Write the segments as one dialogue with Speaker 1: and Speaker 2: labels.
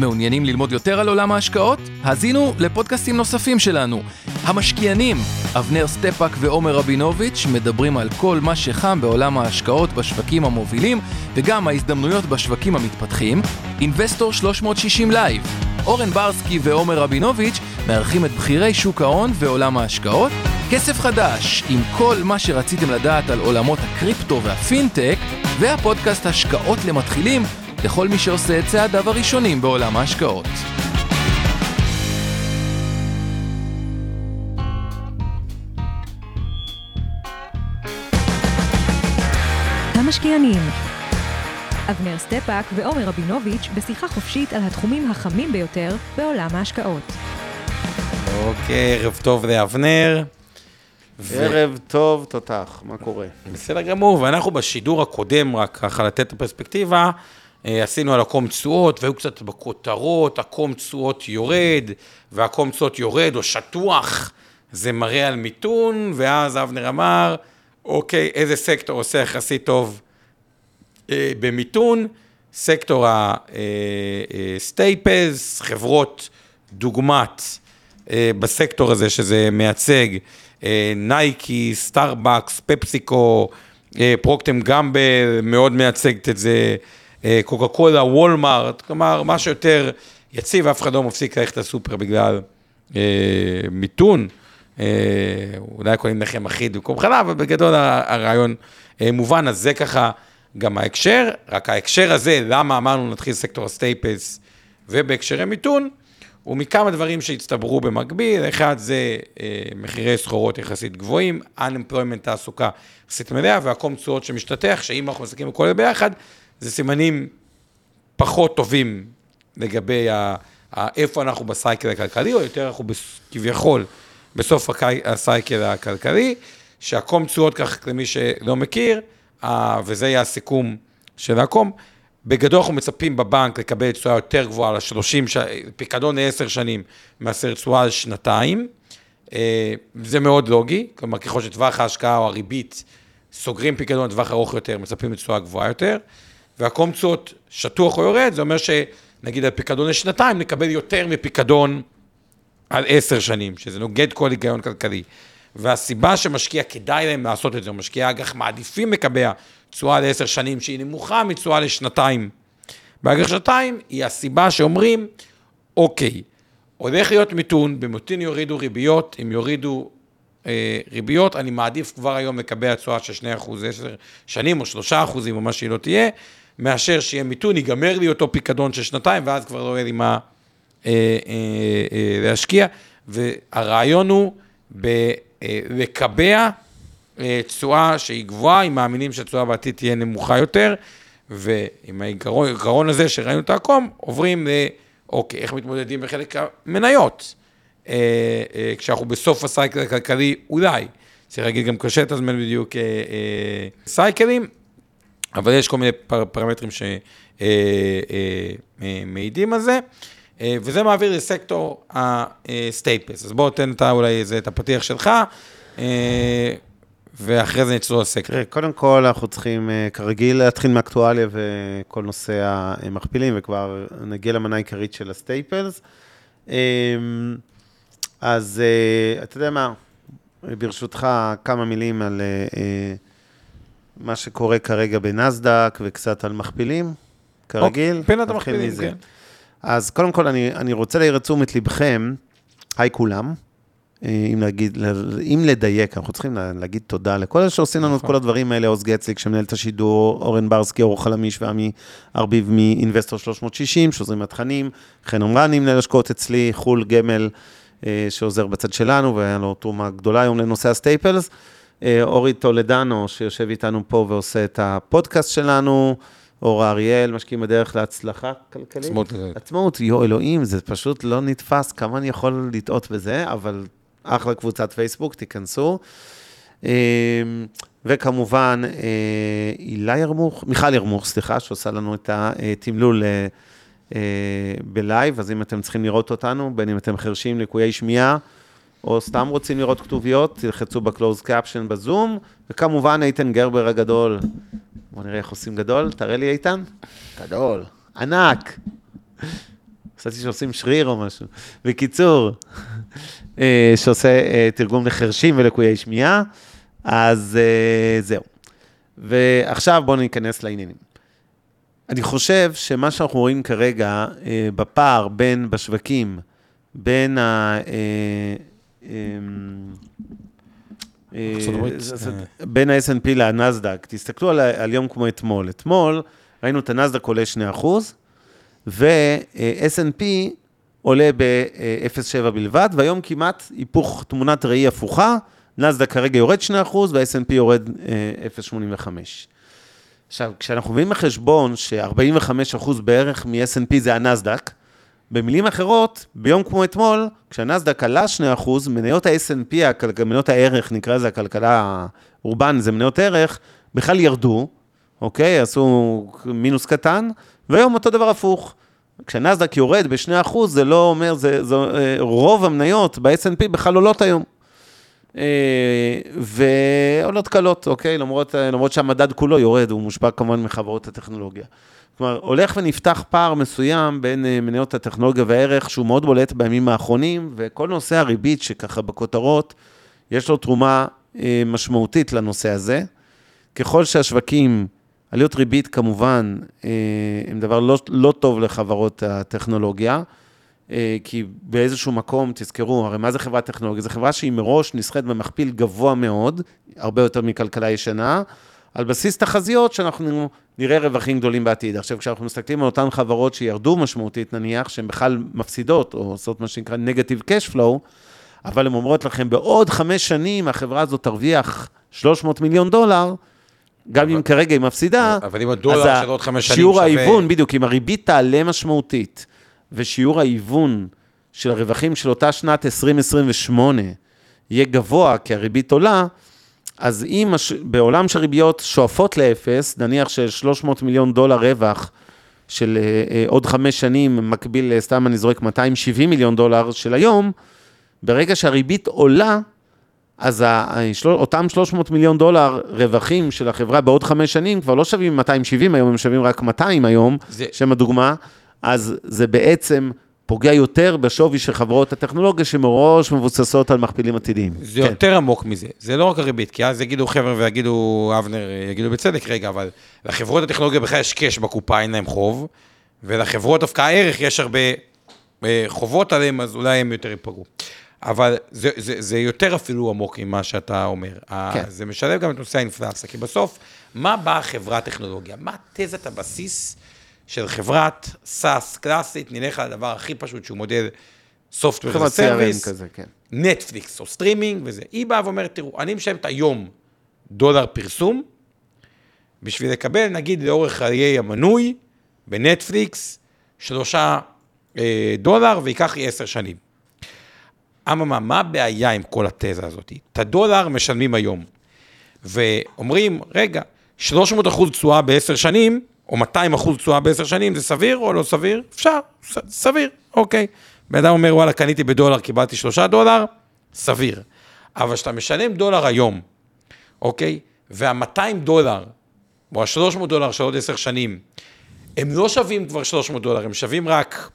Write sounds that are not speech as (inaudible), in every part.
Speaker 1: מעוניינים ללמוד יותר על עולם ההשקעות? האזינו לפודקאסטים נוספים שלנו. המשקיענים, אבנר סטפאק ועומר רבינוביץ' מדברים על כל מה שחם בעולם ההשקעות בשווקים המובילים וגם ההזדמנויות בשווקים המתפתחים. אינבסטור 360 לייב, אורן ברסקי ועומר רבינוביץ' מארחים את בכירי שוק ההון ועולם ההשקעות. כסף חדש, עם כל מה שרציתם לדעת על עולמות הקריפטו והפינטק, והפודקאסט השקעות למתחילים לכל מי שעושה את צעדיו הראשונים בעולם ההשקעות.
Speaker 2: המשקיענים אבנר סטפאק ועומר רבינוביץ' בשיחה חופשית על התחומים החמים ביותר בעולם ההשקעות.
Speaker 3: אוקיי, ערב טוב לאבנר. ו-
Speaker 4: ערב טוב, תותח, מה קורה?
Speaker 3: בסדר גמור, ואנחנו בשידור הקודם, רק ככה לתת את הפרספקטיבה, עשינו על עקום תשואות, והיו קצת בכותרות, עקום תשואות יורד, ועקום תשואות יורד או שטוח, זה מראה על מיתון, ואז אבנר אמר, אוקיי, איזה סקטור עושה יחסית טוב אה, במיתון? סקטור ה staples, חברות דוגמת אה, בסקטור הזה, שזה מייצג אה, נייקי, סטארבקס, פפסיקו, אה, פרוקטר גמבל מאוד מייצגת את זה, אה, קוקה קולה, וולמארט, כלומר, מה שיותר יציב, אף אחד לא מפסיק ללכת לסופר בגלל אה, מיתון. אה, אולי קונים לחם אחיד במקום חלב, אבל בגדול הרעיון אה, מובן, אז זה ככה גם ההקשר, רק ההקשר הזה, למה אמרנו נתחיל סקטור ה staples ובהקשר מיתון, הוא מכמה דברים שהצטברו במקביל, אחד זה אה, מחירי סחורות יחסית גבוהים, unemployment תעסוקה יחסית מלאה, ועקום תשואות שמשתטח, שאם אנחנו מסתכלים על זה ביחד, זה סימנים פחות טובים לגבי ה, ה, איפה אנחנו בסייקל הכלכלי, או יותר אנחנו בס, כביכול בסוף הסייקל הכלכלי, שהקום תשואות, כך למי שלא מכיר, ה, וזה יהיה הסיכום של הקום, בגדול אנחנו מצפים בבנק לקבל תשואה יותר גבוהה ל-30, ש... פיקדון ל-10 שנים מאשר תשואה לשנתיים. אה, זה מאוד לוגי, כלומר ככל שטווח ההשקעה או הריבית סוגרים פיקדון לטווח ארוך יותר, מצפים לתשואה גבוהה יותר. והקום תשואות שטוח או יורד, זה אומר שנגיד על פיקדון לשנתיים נקבל יותר מפיקדון על 10 שנים, שזה נוגד כל היגיון כלכלי. והסיבה שמשקיע כדאי להם לעשות את זה, או משקיעי אג"ח מעדיפים לקבע תשואה לעשר שנים שהיא נמוכה מתשואה לשנתיים. באג"ח שנתיים היא הסיבה שאומרים, אוקיי, הולך להיות מיתון, במיתון יורידו ריביות, אם יורידו אה, ריביות, אני מעדיף כבר היום לקבע תשואה של 2% עשר שנים או 3% או מה שהיא לא תהיה, מאשר שיהיה מיתון, ייגמר לי אותו פיקדון של שנתיים, ואז כבר לא יהיה לי מה אה, אה, אה, להשקיע. והרעיון הוא ב... אה, לקבע אה, תשואה שהיא גבוהה, אם מאמינים שהתשואה בעתיד תהיה נמוכה יותר, ועם העיקרון הזה שראינו את העקום, עוברים ל... אוקיי, איך מתמודדים בחלק המניות. אה, כשאנחנו בסוף הסייקל הכלכלי, אולי, צריך להגיד גם קשה את הזמן בדיוק סייקלים, אבל יש כל מיני פר, פרמטרים שמעידים על זה. וזה מעביר לסקטור ה staples. אז בואו תן אתה אולי איזה, את הפתיח שלך, ואחרי זה נצלול לסקטור.
Speaker 4: קודם כל, אנחנו צריכים כרגיל להתחיל מאקטואליה וכל נושא המכפילים, וכבר נגיע למנה העיקרית של ה staples. אז אתה יודע מה, ברשותך, כמה מילים על מה שקורה כרגע בנסדק וקצת על מכפילים, כרגיל.
Speaker 3: פינת המכפילים, כן.
Speaker 4: אז קודם כל, אני, אני רוצה להעיר את תשומת לבכם, היי כולם, אם, להגיד, אם לדייק, אנחנו צריכים להגיד תודה לכל אלה שעושים לנו את כל הדברים האלה, עוז גצליק שמנהל את השידור, אורן ברסקי, אור חלמיש ועמי ארביב מאינבסטור 360, שעוזרים מהתכנים, חן עמרני, מנהל השקעות אצלי, חו"ל גמל, שעוזר בצד שלנו, והיה לו תרומה גדולה היום לנושא ה staples, אורי טולדנו, שיושב איתנו פה ועושה את הפודקאסט שלנו, אור אריאל, משקיעים בדרך להצלחה כלכלית.
Speaker 3: עצמאות.
Speaker 4: עצמאות, יו אלוהים, זה פשוט לא נתפס, כמה אני יכול לטעות בזה, אבל אחלה קבוצת פייסבוק, תיכנסו. וכמובן, הילה ירמוך, מיכל ירמוך, סליחה, שעושה לנו את התמלול אה, בלייב, אז אם אתם צריכים לראות אותנו, בין אם אתם חרשים, לקויי שמיעה, או סתם רוצים לראות כתוביות, תלחצו ב-close caption בזום, וכמובן איתן גרבר הגדול. בוא נראה איך עושים גדול, תראה לי איתן. גדול, ענק. חשבתי שעושים שריר או משהו. בקיצור, אה, שעושה אה, תרגום לחרשים ולקויי שמיעה, אז אה, זהו. ועכשיו בואו ניכנס לעניינים. אני חושב שמה שאנחנו רואים כרגע בפער בין, בשווקים, בין ה... אה, אה, אה,
Speaker 3: אה.
Speaker 4: בין ה-S&P לנסדק, תסתכלו על, על יום כמו אתמול. אתמול ראינו את הנסדק עולה 2%, ו-S&P עולה ב-0.7 בלבד, והיום כמעט היפוך תמונת ראי הפוכה, נסדק כרגע יורד 2% וה-S&P יורד אה, 0.85. עכשיו, כשאנחנו מביאים בחשבון ש-45% בערך מ-S&P זה הנסדק, במילים אחרות, ביום כמו אתמול, כשהנסדק עלה 2%, מניות הכל- מניות הערך, נקרא לזה הכלכלה האורבן, זה מניות ערך, בכלל ירדו, אוקיי? עשו מינוס קטן, והיום אותו דבר הפוך. כשהנסדק יורד ב-2%, זה לא אומר, זה, זה, אה, רוב המניות ב-S&P בכלל עולות היום. אה, ועולות קלות, אוקיי? למרות, למרות שהמדד כולו יורד, הוא מושפע כמובן מחברות הטכנולוגיה. כלומר, הולך ונפתח פער מסוים בין אה, מניות הטכנולוגיה והערך, שהוא מאוד בולט בימים האחרונים, וכל נושא הריבית שככה בכותרות, יש לו תרומה אה, משמעותית לנושא הזה. ככל שהשווקים, עליות ריבית כמובן, אה, הם דבר לא, לא טוב לחברות הטכנולוגיה, כי באיזשהו מקום, תזכרו, הרי מה זה חברת טכנולוגיה? זו חברה שהיא מראש נסחרת במכפיל גבוה מאוד, הרבה יותר מכלכלה ישנה, על בסיס תחזיות שאנחנו נראה רווחים גדולים בעתיד. עכשיו, כשאנחנו מסתכלים על אותן חברות שירדו משמעותית, נניח, שהן בכלל מפסידות, או עושות מה שנקרא negative cash flow, אבל הן אומרות לכם, בעוד חמש שנים החברה הזאת תרוויח 300 מיליון דולר, גם אם כרגע היא מפסידה,
Speaker 3: אבל אם הדולר של עוד חמש שנים
Speaker 4: שיעור
Speaker 3: שווה-
Speaker 4: ההיוון, בדיוק, אם הריבית תעלה משמעותית, ושיעור ההיוון של הרווחים של אותה שנת 2028 יהיה גבוה, כי הריבית עולה, אז אם הש... בעולם של ריביות שואפות לאפס, נניח של 300 מיליון דולר רווח של אה, אה, עוד חמש שנים, מקביל, אה, סתם אני זורק 270 מיליון דולר של היום, ברגע שהריבית עולה, אז ה- אותם 300 מיליון דולר רווחים של החברה בעוד חמש שנים כבר לא שווים 270 היום, הם שווים רק 200 היום,
Speaker 3: זה-
Speaker 4: שם הדוגמה, אז זה בעצם פוגע יותר בשווי של חברות הטכנולוגיה שמראש מבוססות על מכפילים עתידיים.
Speaker 3: זה
Speaker 4: כן.
Speaker 3: יותר עמוק מזה, זה לא רק הריבית, כי אז יגידו חבר'ה ויגידו, אבנר, יגידו בצדק, רגע, אבל לחברות הטכנולוגיה בכלל יש קאש בקופה, אין להם חוב, ולחברות דווקא הערך יש הרבה אה, חובות עליהם, אז אולי הם יותר ייפגעו. אבל זה, זה, זה יותר אפילו עמוק ממה שאתה אומר.
Speaker 4: כן.
Speaker 3: כן. זה משלב גם את נושא האינפלציה, כי בסוף, מה באה חברת טכנולוגיה? מה תזת הבסיס של חברת SaaS קלאסית? נלך על הדבר הכי פשוט שהוא מודל
Speaker 4: כזה, כן.
Speaker 3: נטפליקס או סטרימינג וזה. היא באה ואומרת, תראו, אני משלמת היום דולר פרסום, בשביל לקבל, נגיד, לאורך חיי המנוי, בנטפליקס, שלושה אה, דולר, וייקח לי עשר שנים. אממה, מה הבעיה עם כל התזה הזאת? את הדולר משלמים היום. ואומרים, רגע, 300 אחוז תשואה בעשר שנים, או 200 אחוז תשואה בעשר שנים, זה סביר או לא סביר? אפשר, ס, סביר, אוקיי. בן אדם אומר, וואלה, קניתי בדולר, קיבלתי שלושה דולר, סביר. אבל כשאתה משלם דולר היום, אוקיי, וה-200 דולר, או ה-300 דולר של עוד עשר שנים, הם לא שווים כבר 300 דולר, הם שווים רק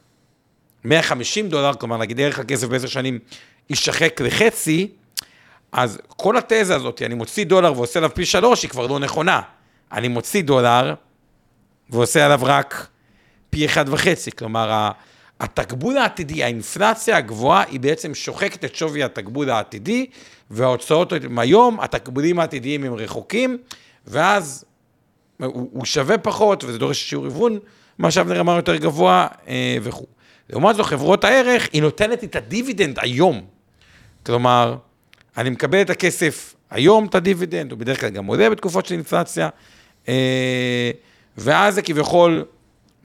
Speaker 3: 150 דולר, כלומר, נגיד ערך הכסף בעשר שנים יישחק לחצי, אז כל התזה הזאת, אני מוציא דולר ועושה עליו פי שלוש, היא כבר לא נכונה. אני מוציא דולר ועושה עליו רק פי אחד וחצי. כלומר, התקבול העתידי, האינפלציה הגבוהה, היא בעצם שוחקת את שווי התקבול העתידי, וההוצאות הם היום, התקבולים העתידיים הם רחוקים, ואז הוא, הוא שווה פחות, וזה דורש שיעור היוון, מה שאבנר אמר יותר גבוה אה, וכו'. לעומת זאת, חברות הערך, היא נותנת את הדיבידנד היום. כלומר, אני מקבל את הכסף היום, את הדיבידנד, הוא בדרך כלל גם עולה בתקופות של אינפלציה, אה, ואז זה כביכול,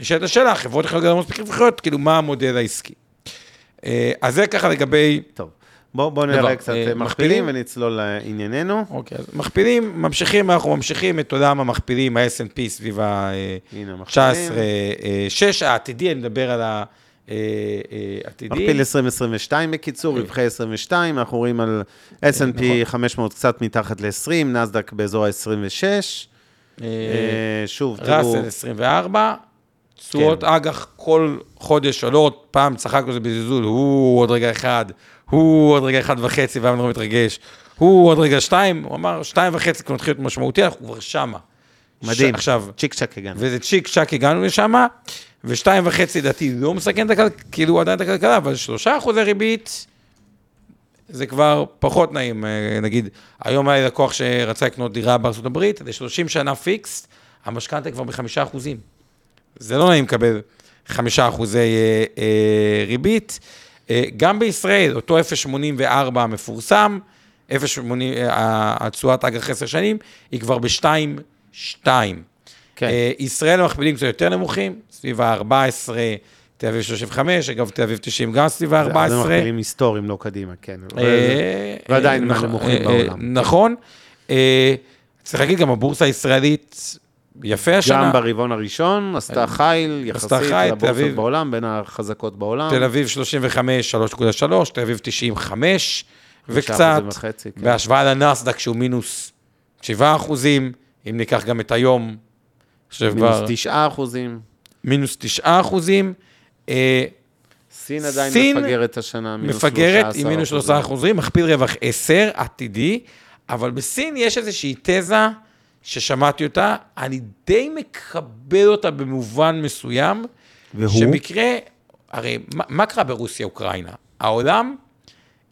Speaker 3: נשאלת השאלה, חברות טכנולוגיה לא מספיק רווחיות, כאילו, מה המודל העסקי? אה, אז זה ככה לגבי...
Speaker 4: טוב. בואו בוא
Speaker 3: דבר,
Speaker 4: נראה קצת
Speaker 3: אה,
Speaker 4: אה,
Speaker 3: מכפילים?
Speaker 4: מכפילים ונצלול לענייננו.
Speaker 3: אוקיי, אז מכפילים, ממשיכים, אנחנו ממשיכים את עולם המכפילים, ה-S&P סביב ה... אה,
Speaker 4: הנה, מכפילים.
Speaker 3: 19, אה, 6, העתידי, אני מדבר על העתידי.
Speaker 4: מכפיל 2022 בקיצור, רווחי 22, אנחנו רואים על S&P 500 קצת מתחת ל-20, נסדק באזור ה-26.
Speaker 3: אה,
Speaker 4: שוב, תראו,
Speaker 3: ראסל 24, תשואות אג"ח כל חודש עולות, פעם צחקנו על זה בזלזול, הוא עוד רגע אחד, הוא עוד רגע אחד וחצי, והיום לא מתרגש, הוא עוד רגע שתיים, הוא אמר שתיים וחצי כבר מתחיל להיות משמעותי, אנחנו כבר שמה.
Speaker 4: מדהים,
Speaker 3: ש- עכשיו,
Speaker 4: צ'יק צ'אק הגענו.
Speaker 3: וזה צ'יק צ'אק הגענו לשם, ושתיים וחצי לדעתי לא מסכן את הכלכלה, כאילו עדיין את הכלכלה, אבל שלושה אחוזי ריבית, זה כבר פחות נעים. אה, נגיד, היום היה לי לקוח שרצה לקנות דירה בארצות הברית, ל-30 שנה fix, המשכנתה כבר בחמישה אחוזים. זה לא נעים לקבל חמישה אחוזי אה, אה, ריבית. אה, גם בישראל, אותו 0.84 המפורסם, 0.80, אה, התשואת אג"ח עשר שנים, היא כבר ב-2.2.
Speaker 4: כן.
Speaker 3: אה, ישראל המכפילים קצת יותר נמוכים, סביב ה-14, תל אביב 35, אגב, תל אביב 90 גם סביב
Speaker 4: זה-
Speaker 3: ה-14.
Speaker 4: זה מכפילים היסטוריים, לא קדימה, כן.
Speaker 3: אה,
Speaker 4: ועדיין
Speaker 3: אה,
Speaker 4: מהנמוכים
Speaker 3: אה,
Speaker 4: בעולם.
Speaker 3: נכון. צריך להגיד, גם הבורסה הישראלית יפה השנה.
Speaker 4: גם ברבעון הראשון עשתה חיל יחסית לבורסות. בעולם, בין החזקות בעולם.
Speaker 3: תל אביב 35, 3.3, תל אביב 95, וקצת,
Speaker 4: וחצי, כן.
Speaker 3: בהשוואה לנסדק שהוא מינוס 7 אחוזים, אם ניקח גם את היום,
Speaker 4: מינוס
Speaker 3: כבר
Speaker 4: תשעה אחוזים.
Speaker 3: מינוס 9 אחוזים. אה,
Speaker 4: סין עדיין
Speaker 3: סין
Speaker 4: מפגרת השנה, מינוס
Speaker 3: מפגרת
Speaker 4: 13
Speaker 3: עם מינוס 3 אחוזים, מכפיל רווח 10, עתידי, אבל בסין יש איזושהי תזה ששמעתי אותה, אני די מקבל אותה במובן מסוים,
Speaker 4: והוא?
Speaker 3: שמקרה, הרי מה, מה קרה ברוסיה-אוקראינה? העולם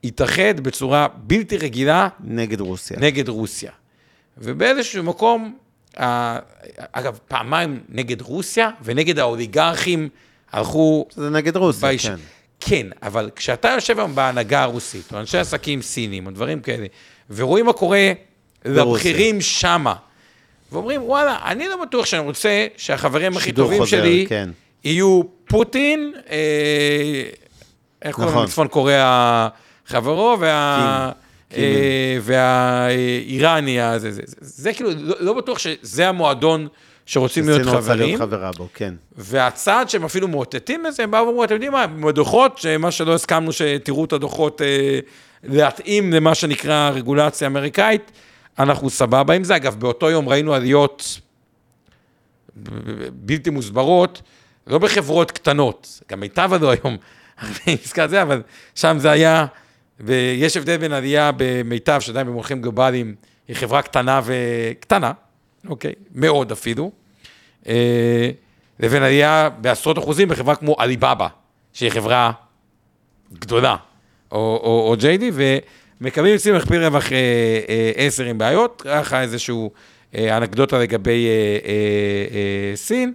Speaker 3: התאחד בצורה בלתי רגילה
Speaker 4: נגד רוסיה.
Speaker 3: נגד רוסיה. ובאיזשהו מקום, אגב, פעמיים נגד רוסיה ונגד האוליגרכים הלכו
Speaker 4: זה נגד רוסיה,
Speaker 3: ביש...
Speaker 4: כן.
Speaker 3: כן, אבל כשאתה יושב היום בהנהגה הרוסית, או אנשי עסקים סינים, או דברים כאלה, ורואים מה קורה לבכירים שמה, ואומרים, וואלה, אני לא בטוח שאני רוצה שהחברים הכי טובים
Speaker 4: חוזר,
Speaker 3: שלי
Speaker 4: כן.
Speaker 3: יהיו פוטין, אה, איך קוראים
Speaker 4: נכון.
Speaker 3: מצפון קוריאה חברו, וה... אה, והאיראני, הזה, זה, זה, זה כאילו, לא, לא בטוח שזה המועדון שרוצים להיות חברים.
Speaker 4: להיות חברה בו, כן.
Speaker 3: והצעד שהם אפילו מאותתים לזה, הם באו ואמרו, אתם יודעים מה, בדוחות, שמה שלא הסכמנו שתראו את הדוחות אה, להתאים למה שנקרא רגולציה אמריקאית, אנחנו סבבה עם זה. אגב, באותו יום ראינו עליות בלתי מוסברות, לא בחברות קטנות, גם מיטב עלו היום, עסקה זה, אבל שם זה היה, ויש הבדל בין עלייה במיטב, שעדיין במונחים גלובליים, היא חברה קטנה וקטנה, אוקיי, מאוד אפילו, אה, לבין עלייה בעשרות אחוזים בחברה כמו עליבאבא, שהיא חברה גדולה, או, או, או JD, ומקבלים אצלי מכפיל רווח אה, אה, 10 עם בעיות, ככה איזשהו אה, אנקדוטה לגבי אה, אה, אה, סין.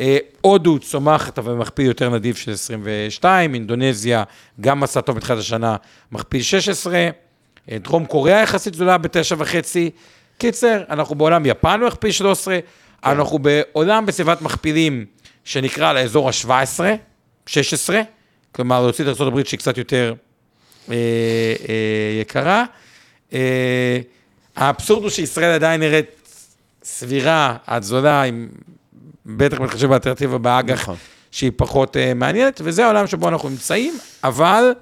Speaker 3: אה, הודו צומחת, אבל מכפיל יותר נדיב של 22, אינדונזיה גם עשה טוב בתחילת השנה, מכפיל 16, אה, דרום קוריאה יחסית גדולה בתשע וחצי. קיצר, אנחנו בעולם יפן מכפיל 13, אנחנו בעולם בסביבת מכפילים שנקרא לאזור ה-17, 16, כלומר להוציא את ארה"ב שהיא קצת יותר אה, אה, יקרה. אה, האבסורד הוא שישראל עדיין נראית סבירה, עד זולה, עם בטח מתחשב באלטרנטיבה באג"ח,
Speaker 4: נכון.
Speaker 3: שהיא פחות אה, מעניינת, וזה העולם שבו אנחנו נמצאים, אבל,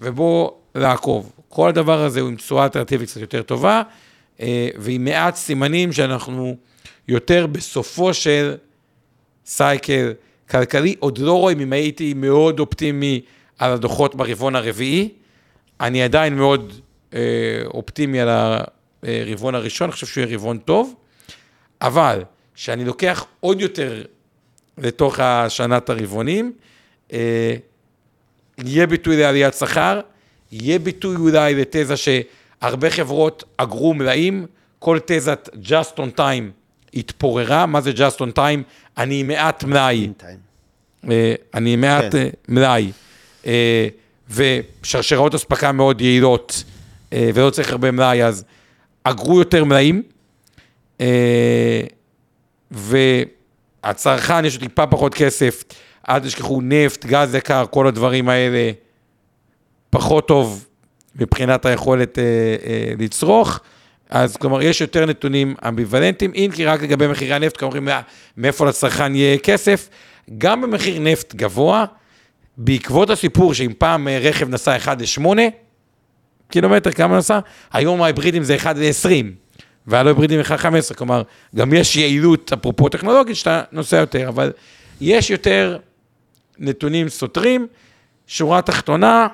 Speaker 3: ובואו לעקוב. כל הדבר הזה הוא עם תשואה אלטרנטיבית קצת יותר טובה, ועם מעט סימנים שאנחנו יותר בסופו של סייקל כלכלי. עוד לא רואים אם הייתי מאוד אופטימי על הדוחות ברבעון הרביעי, אני עדיין מאוד אה, אופטימי על הרבעון הראשון, אני חושב שהוא יהיה רבעון טוב, אבל כשאני לוקח עוד יותר לתוך השנת הרבעונים, אה, יהיה ביטוי לעליית שכר, יהיה ביטוי אולי לתזה שהרבה חברות אגרו מלאים, כל תזת just on time התפוררה, מה זה just on time? אני מעט מלאי. אה, אני מעט
Speaker 4: כן.
Speaker 3: אה, מלאי, אה, ושרשראות אספקה מאוד יעילות, ולא צריך הרבה מלאי, אז אגרו יותר מלאים, והצרכן יש לו טיפה פחות כסף, אל תשכחו נפט, גז יקר, כל הדברים האלה, פחות טוב מבחינת היכולת אה, אה, לצרוך. אז כלומר, יש יותר נתונים אמביוולנטיים, אם כי רק לגבי מחירי הנפט, כלומר, אומרים, מאיפה לצרכן יהיה כסף, גם במחיר נפט גבוה, בעקבות הסיפור שאם פעם אה, רכב נסע 1 ל-8 קילומטר, כמה נסע? היום ההיברידים זה 1 ל-20, והלא היברידים 1 ל-15, כלומר, גם יש יעילות, אפרופו טכנולוגית, שאתה נוסע יותר, אבל יש יותר נתונים סותרים. שורה תחתונה,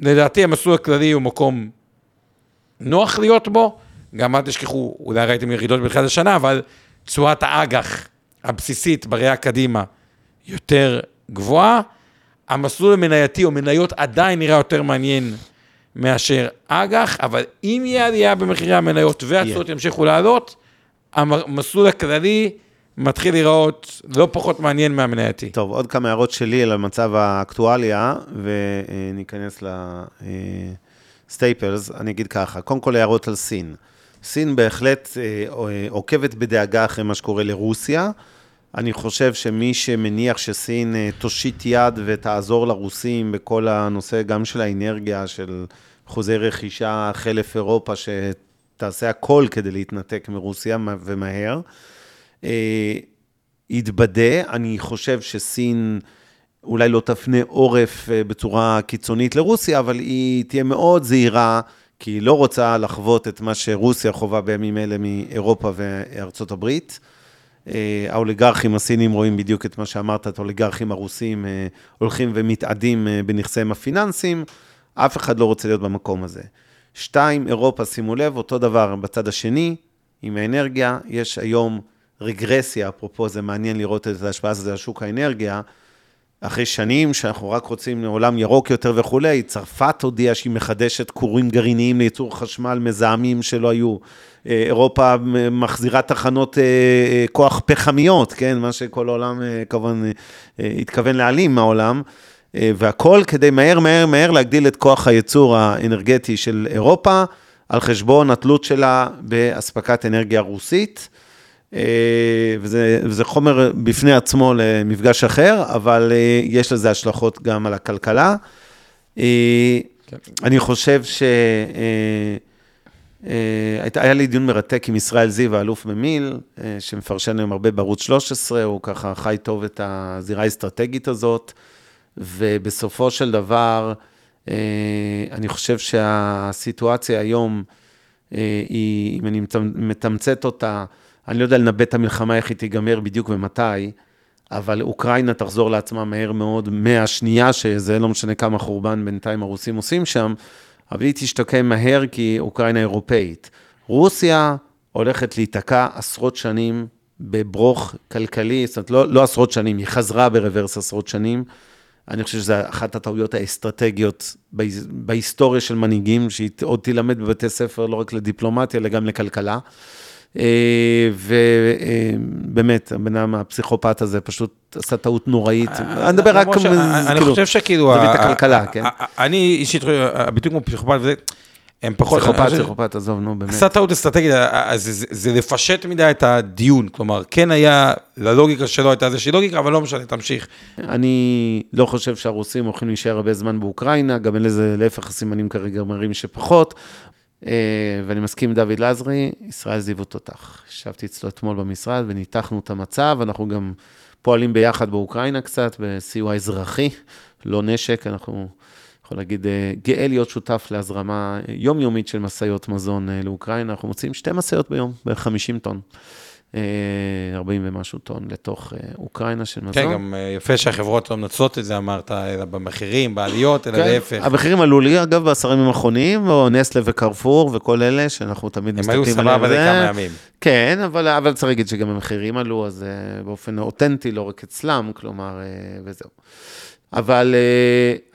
Speaker 3: לדעתי המסלול הכללי הוא מקום נוח להיות בו, גם אל תשכחו, אולי ראיתם ירידות בתחילת השנה, אבל תשואת האג"ח הבסיסית בראייה קדימה יותר גבוהה. המסלול המנייתי או מניות עדיין נראה יותר מעניין מאשר אג"ח, אבל אם יהיה עלייה במחירי המניות והתשואות ימשיכו לעלות, המסלול הכללי מתחיל להיראות לא פחות מעניין מהמנייתי.
Speaker 4: טוב, עוד כמה הערות שלי על מצב האקטואליה, וניכנס לסטייפלס. אני אגיד ככה, קודם כל הערות על סין. סין בהחלט אה, עוקבת בדאגה אחרי מה שקורה לרוסיה. אני חושב שמי שמניח שסין אה, תושיט יד ותעזור לרוסים בכל הנושא, גם של האנרגיה, של חוזי רכישה, חלף אירופה, שתעשה הכל כדי להתנתק מרוסיה ומהר. אה, יתבדה. אני חושב שסין אולי לא תפנה עורף אה, בצורה קיצונית לרוסיה, אבל היא תהיה מאוד זהירה, כי היא לא רוצה לחוות את מה שרוסיה חווה בימים אלה מאירופה וארצות הברית. אה, האוליגרכים הסינים רואים בדיוק את מה שאמרת, את האוליגרכים הרוסים הולכים ומתאדים בנכסיהם הפיננסיים, אף אחד לא רוצה להיות במקום הזה. שתיים, אירופה, שימו לב, אותו דבר בצד השני, עם האנרגיה, יש היום רגרסיה, אפרופו, זה מעניין לראות את ההשפעה הזאת על שוק האנרגיה. אחרי שנים שאנחנו רק רוצים עולם ירוק יותר וכולי, צרפת הודיעה שהיא מחדשת כורים גרעיניים לייצור חשמל מזהמים שלא היו. אה, אירופה מחזירה תחנות אה, אה, כוח פחמיות, כן? מה שכל העולם כמובן התכוון להעלים מהעולם. והכל כדי מהר, מהר, מהר להגדיל את כוח הייצור האנרגטי של אירופה, על חשבון התלות שלה באספקת אנרגיה רוסית. אה, וזה, וזה חומר בפני עצמו למפגש אחר, אבל אה, יש לזה השלכות גם על הכלכלה. אה, כן. אני חושב ש... היה לי דיון מרתק עם ישראל זיו, האלוף במיל, שמפרשן היום הרבה בערוץ 13, הוא ככה חי טוב את הזירה האסטרטגית הזאת, ובסופו של דבר, אני חושב שהסיטואציה היום, היא, אם אני מתמצת אותה, אני לא יודע לנבא את המלחמה, איך היא תיגמר בדיוק ומתי, אבל אוקראינה תחזור לעצמה מהר מאוד מהשנייה, שזה לא משנה כמה חורבן בינתיים הרוסים עושים שם, אבל היא תשתקם מהר כי אוקראינה אירופאית. רוסיה הולכת להיתקע עשרות שנים בברוך כלכלי, זאת אומרת, לא, לא עשרות שנים, היא חזרה ברוורס עשרות שנים. אני חושב שזו אחת הטעויות האסטרטגיות בהיסטוריה של מנהיגים, שהיא עוד תילמד בבתי ספר לא רק לדיפלומטיה, אלא גם לכלכלה. אה, ובאמת, הבן אדם הפסיכופת הזה פשוט עשה טעות נוראית.
Speaker 3: אני מדבר רק, אני חושב שכאילו,
Speaker 4: זווית הכלכלה, כן.
Speaker 3: אני אישית, הביטוי כמו פסיכופת וזה, הם פחות...
Speaker 4: פסיכופת, פסיכופת, עזוב, נו, באמת.
Speaker 3: עשה טעות אסטרטגית, זה לפשט מדי את הדיון, כלומר, כן היה, ללוגיקה שלו הייתה איזושהי לוגיקה, אבל לא משנה, תמשיך.
Speaker 4: אני לא חושב שהרוסים הולכים להישאר הרבה זמן באוקראינה, גם אין לזה, להפך, הסימנים כרגע מראים שפחות. אה, ואני מסכים עם דוד לזרי, ישראל זיוו תותח. ישבתי אצלו אתמול במשרד וניתחנו את המצב, אנחנו גם פועלים ביחד באוקראינה קצת, בסיוע אזרחי, לא נשק, אנחנו, יכול להגיד, אה, גאה להיות שותף להזרמה יומיומית של משאיות מזון אה, לאוקראינה, אנחנו מוצאים שתי משאיות ביום, בערך 50 טון. 40 אה, ומשהו טון לתוך אה, אוקראינה של מזון.
Speaker 3: כן, גם אה, יפה שהחברות לא מנצלות את זה, אמרת, אלא במחירים, בעליות, אלא כן, להפך.
Speaker 4: המחירים עלו לי, אגב, בעשרה ימים האחרונים, או נסלה וקרפור וכל אלה, שאנחנו תמיד מסתכלים
Speaker 3: עליהם. הם היו סבבה לכמה ימים.
Speaker 4: כן, אבל, אבל צריך להגיד שגם המחירים עלו, אז באופן אותנטי, לא רק אצלם, כלומר, וזהו. אבל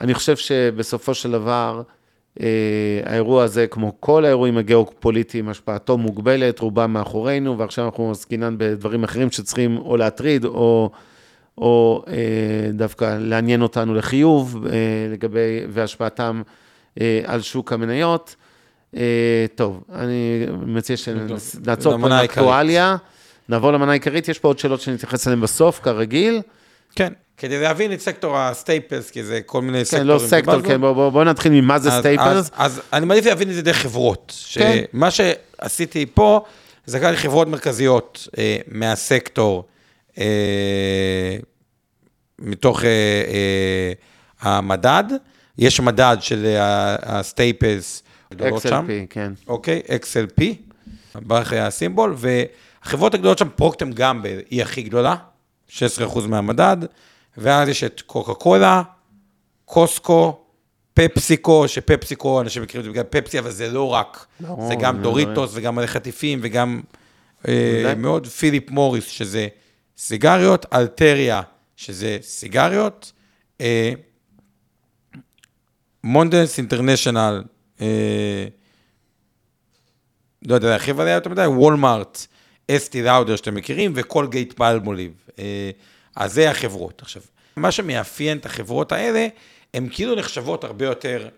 Speaker 4: אני חושב שבסופו של דבר, האירוע הזה, כמו כל האירועים הגיאופוליטיים, השפעתו מוגבלת, רובם מאחורינו, ועכשיו אנחנו עסקינן בדברים אחרים שצריכים או להטריד, או, או אה, דווקא לעניין אותנו לחיוב, אה, לגבי, והשפעתם על שוק המניות. טוב, אני מציע שנעצור פה באקטואליה, נעבור למנה העיקרית, יש פה עוד שאלות שנתייחס אליהן בסוף, כרגיל.
Speaker 3: כן. כדי להבין את סקטור ה staples, כי זה כל מיני
Speaker 4: כן,
Speaker 3: סקטורים.
Speaker 4: לא סקטור. כן, בואו בוא, בוא נתחיל ממה זה
Speaker 3: אז-
Speaker 4: staples.
Speaker 3: אז, אז אני מעדיף להבין את זה דרך חברות.
Speaker 4: כן.
Speaker 3: שמה שעשיתי פה, זה לקחתי חברות מרכזיות אה, מהסקטור, אה, מתוך אה, אה, המדד. יש מדד של אה, ה staples שם.
Speaker 4: XLP, כן.
Speaker 3: אוקיי, XLP, בערך היה הסימבול, והחברות הגדולות שם, פרוקטר אנד גמבל היא הכי גדולה, 16% מהמדד, ואז יש את קוקה קולה, קוסקו, פפסיקו, שפפסיקו, אנשים מכירים את זה בגלל פפסי, אבל זה לא רק,
Speaker 4: ברור,
Speaker 3: זה גם
Speaker 4: זה
Speaker 3: דוריטוס וגם מלא חטיפים וגם אה. מאוד פיליפ מוריס, שזה סיגריות, אלטריה, שזה סיגריות, אה, מונדנס אינטרנשיונל, אה, לא יודע להרחיב עליה יותר מדי, וולמארט, אסטי לאודר שאתם מכירים, וקולגייט פלמוליב. אה, אז זה החברות. עכשיו, מה שמאפיין את החברות האלה, הן כאילו נחשבות הרבה יותר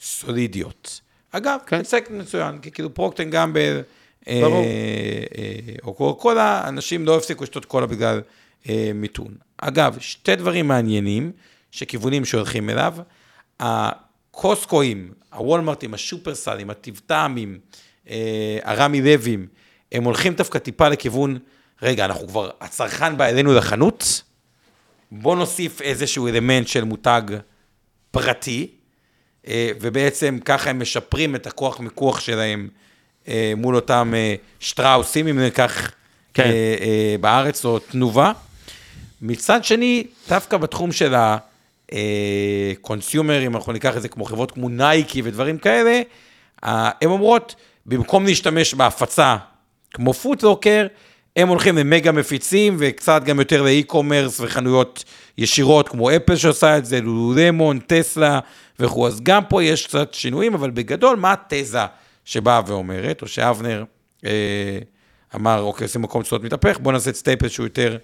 Speaker 3: סולידיות. אגב,
Speaker 4: כן.
Speaker 3: סקט מצוין, כי כאילו פרוקטן גמבל, אה. אה, או קולה קולה, אנשים לא הפסיקו לשתות קולה בגלל אה, מיתון. אגב, שתי דברים מעניינים, שכיוונים שהולכים אליו, הקוסקואים, הוולמרטים, השופרסלים, הטיבטעמים, אה, הרמי לוים, הם הולכים דווקא טיפה לכיוון, רגע, אנחנו כבר, הצרכן בא אלינו לחנות, בוא נוסיף איזשהו אלמנט של מותג פרטי, אה, ובעצם ככה הם משפרים את הכוח מיקוח שלהם אה, מול אותם אה, שטראוסים, אם ניקח
Speaker 4: כן.
Speaker 3: בארץ, או תנובה. מצד שני, דווקא בתחום של ה-consumer, אם אנחנו ניקח את זה כמו חברות כמו נייקי ודברים כאלה, הן אומרות, במקום להשתמש בהפצה כמו פוטלוקר, הם הולכים למגה מפיצים וקצת גם יותר לאי-קומרס וחנויות ישירות כמו אפל שעושה את זה, לולולמון, טסלה וכו'. אז גם פה יש קצת שינויים, אבל בגדול, מה התזה שבאה ואומרת, או שאבנר אה, אמר, אוקיי, עושים מקום צוות מתהפך, בוא נעשה את staple שהוא יותר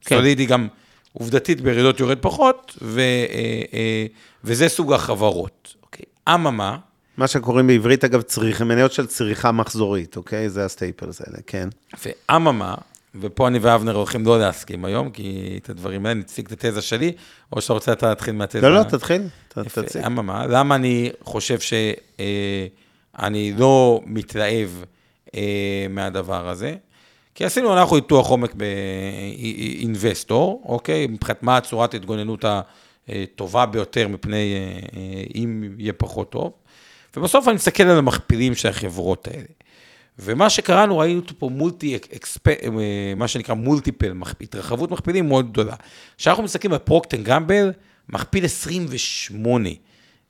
Speaker 4: כן.
Speaker 3: סולידי, גם עובדתית בירידות יורד פחות, ו, אה, אה, וזה סוג החברות. אוקיי, אממה,
Speaker 4: מה שקוראים בעברית, אגב, צריך, מניות של צריכה מחזורית, אוקיי? זה ה staples האלה, כן.
Speaker 3: ואממה, ופה אני ואבנר הולכים לא להסכים היום, כי את הדברים האלה, נציג את התזה שלי, או שאתה רוצה אתה להתחיל מהתזה?
Speaker 4: לא, לא, תתחיל, תציג.
Speaker 3: אממה, למה אני חושב שאני לא מתלהב אה, מהדבר הזה? כי עשינו אנחנו ניתוח עומק באינבסטור, אוקיי? מבחינת מה צורת ההתגוננות הטובה ביותר מפני אה, אה, אם יהיה פחות טוב. ובסוף אני מסתכל על המכפילים של החברות האלה. ומה שקראנו, ראינו פה מולטי, אקספ... אה, מה שנקרא מולטיפל, התרחבות מכפילים מאוד גדולה. כשאנחנו מסתכלים על פרוקטן גמבל, מכפיל 28,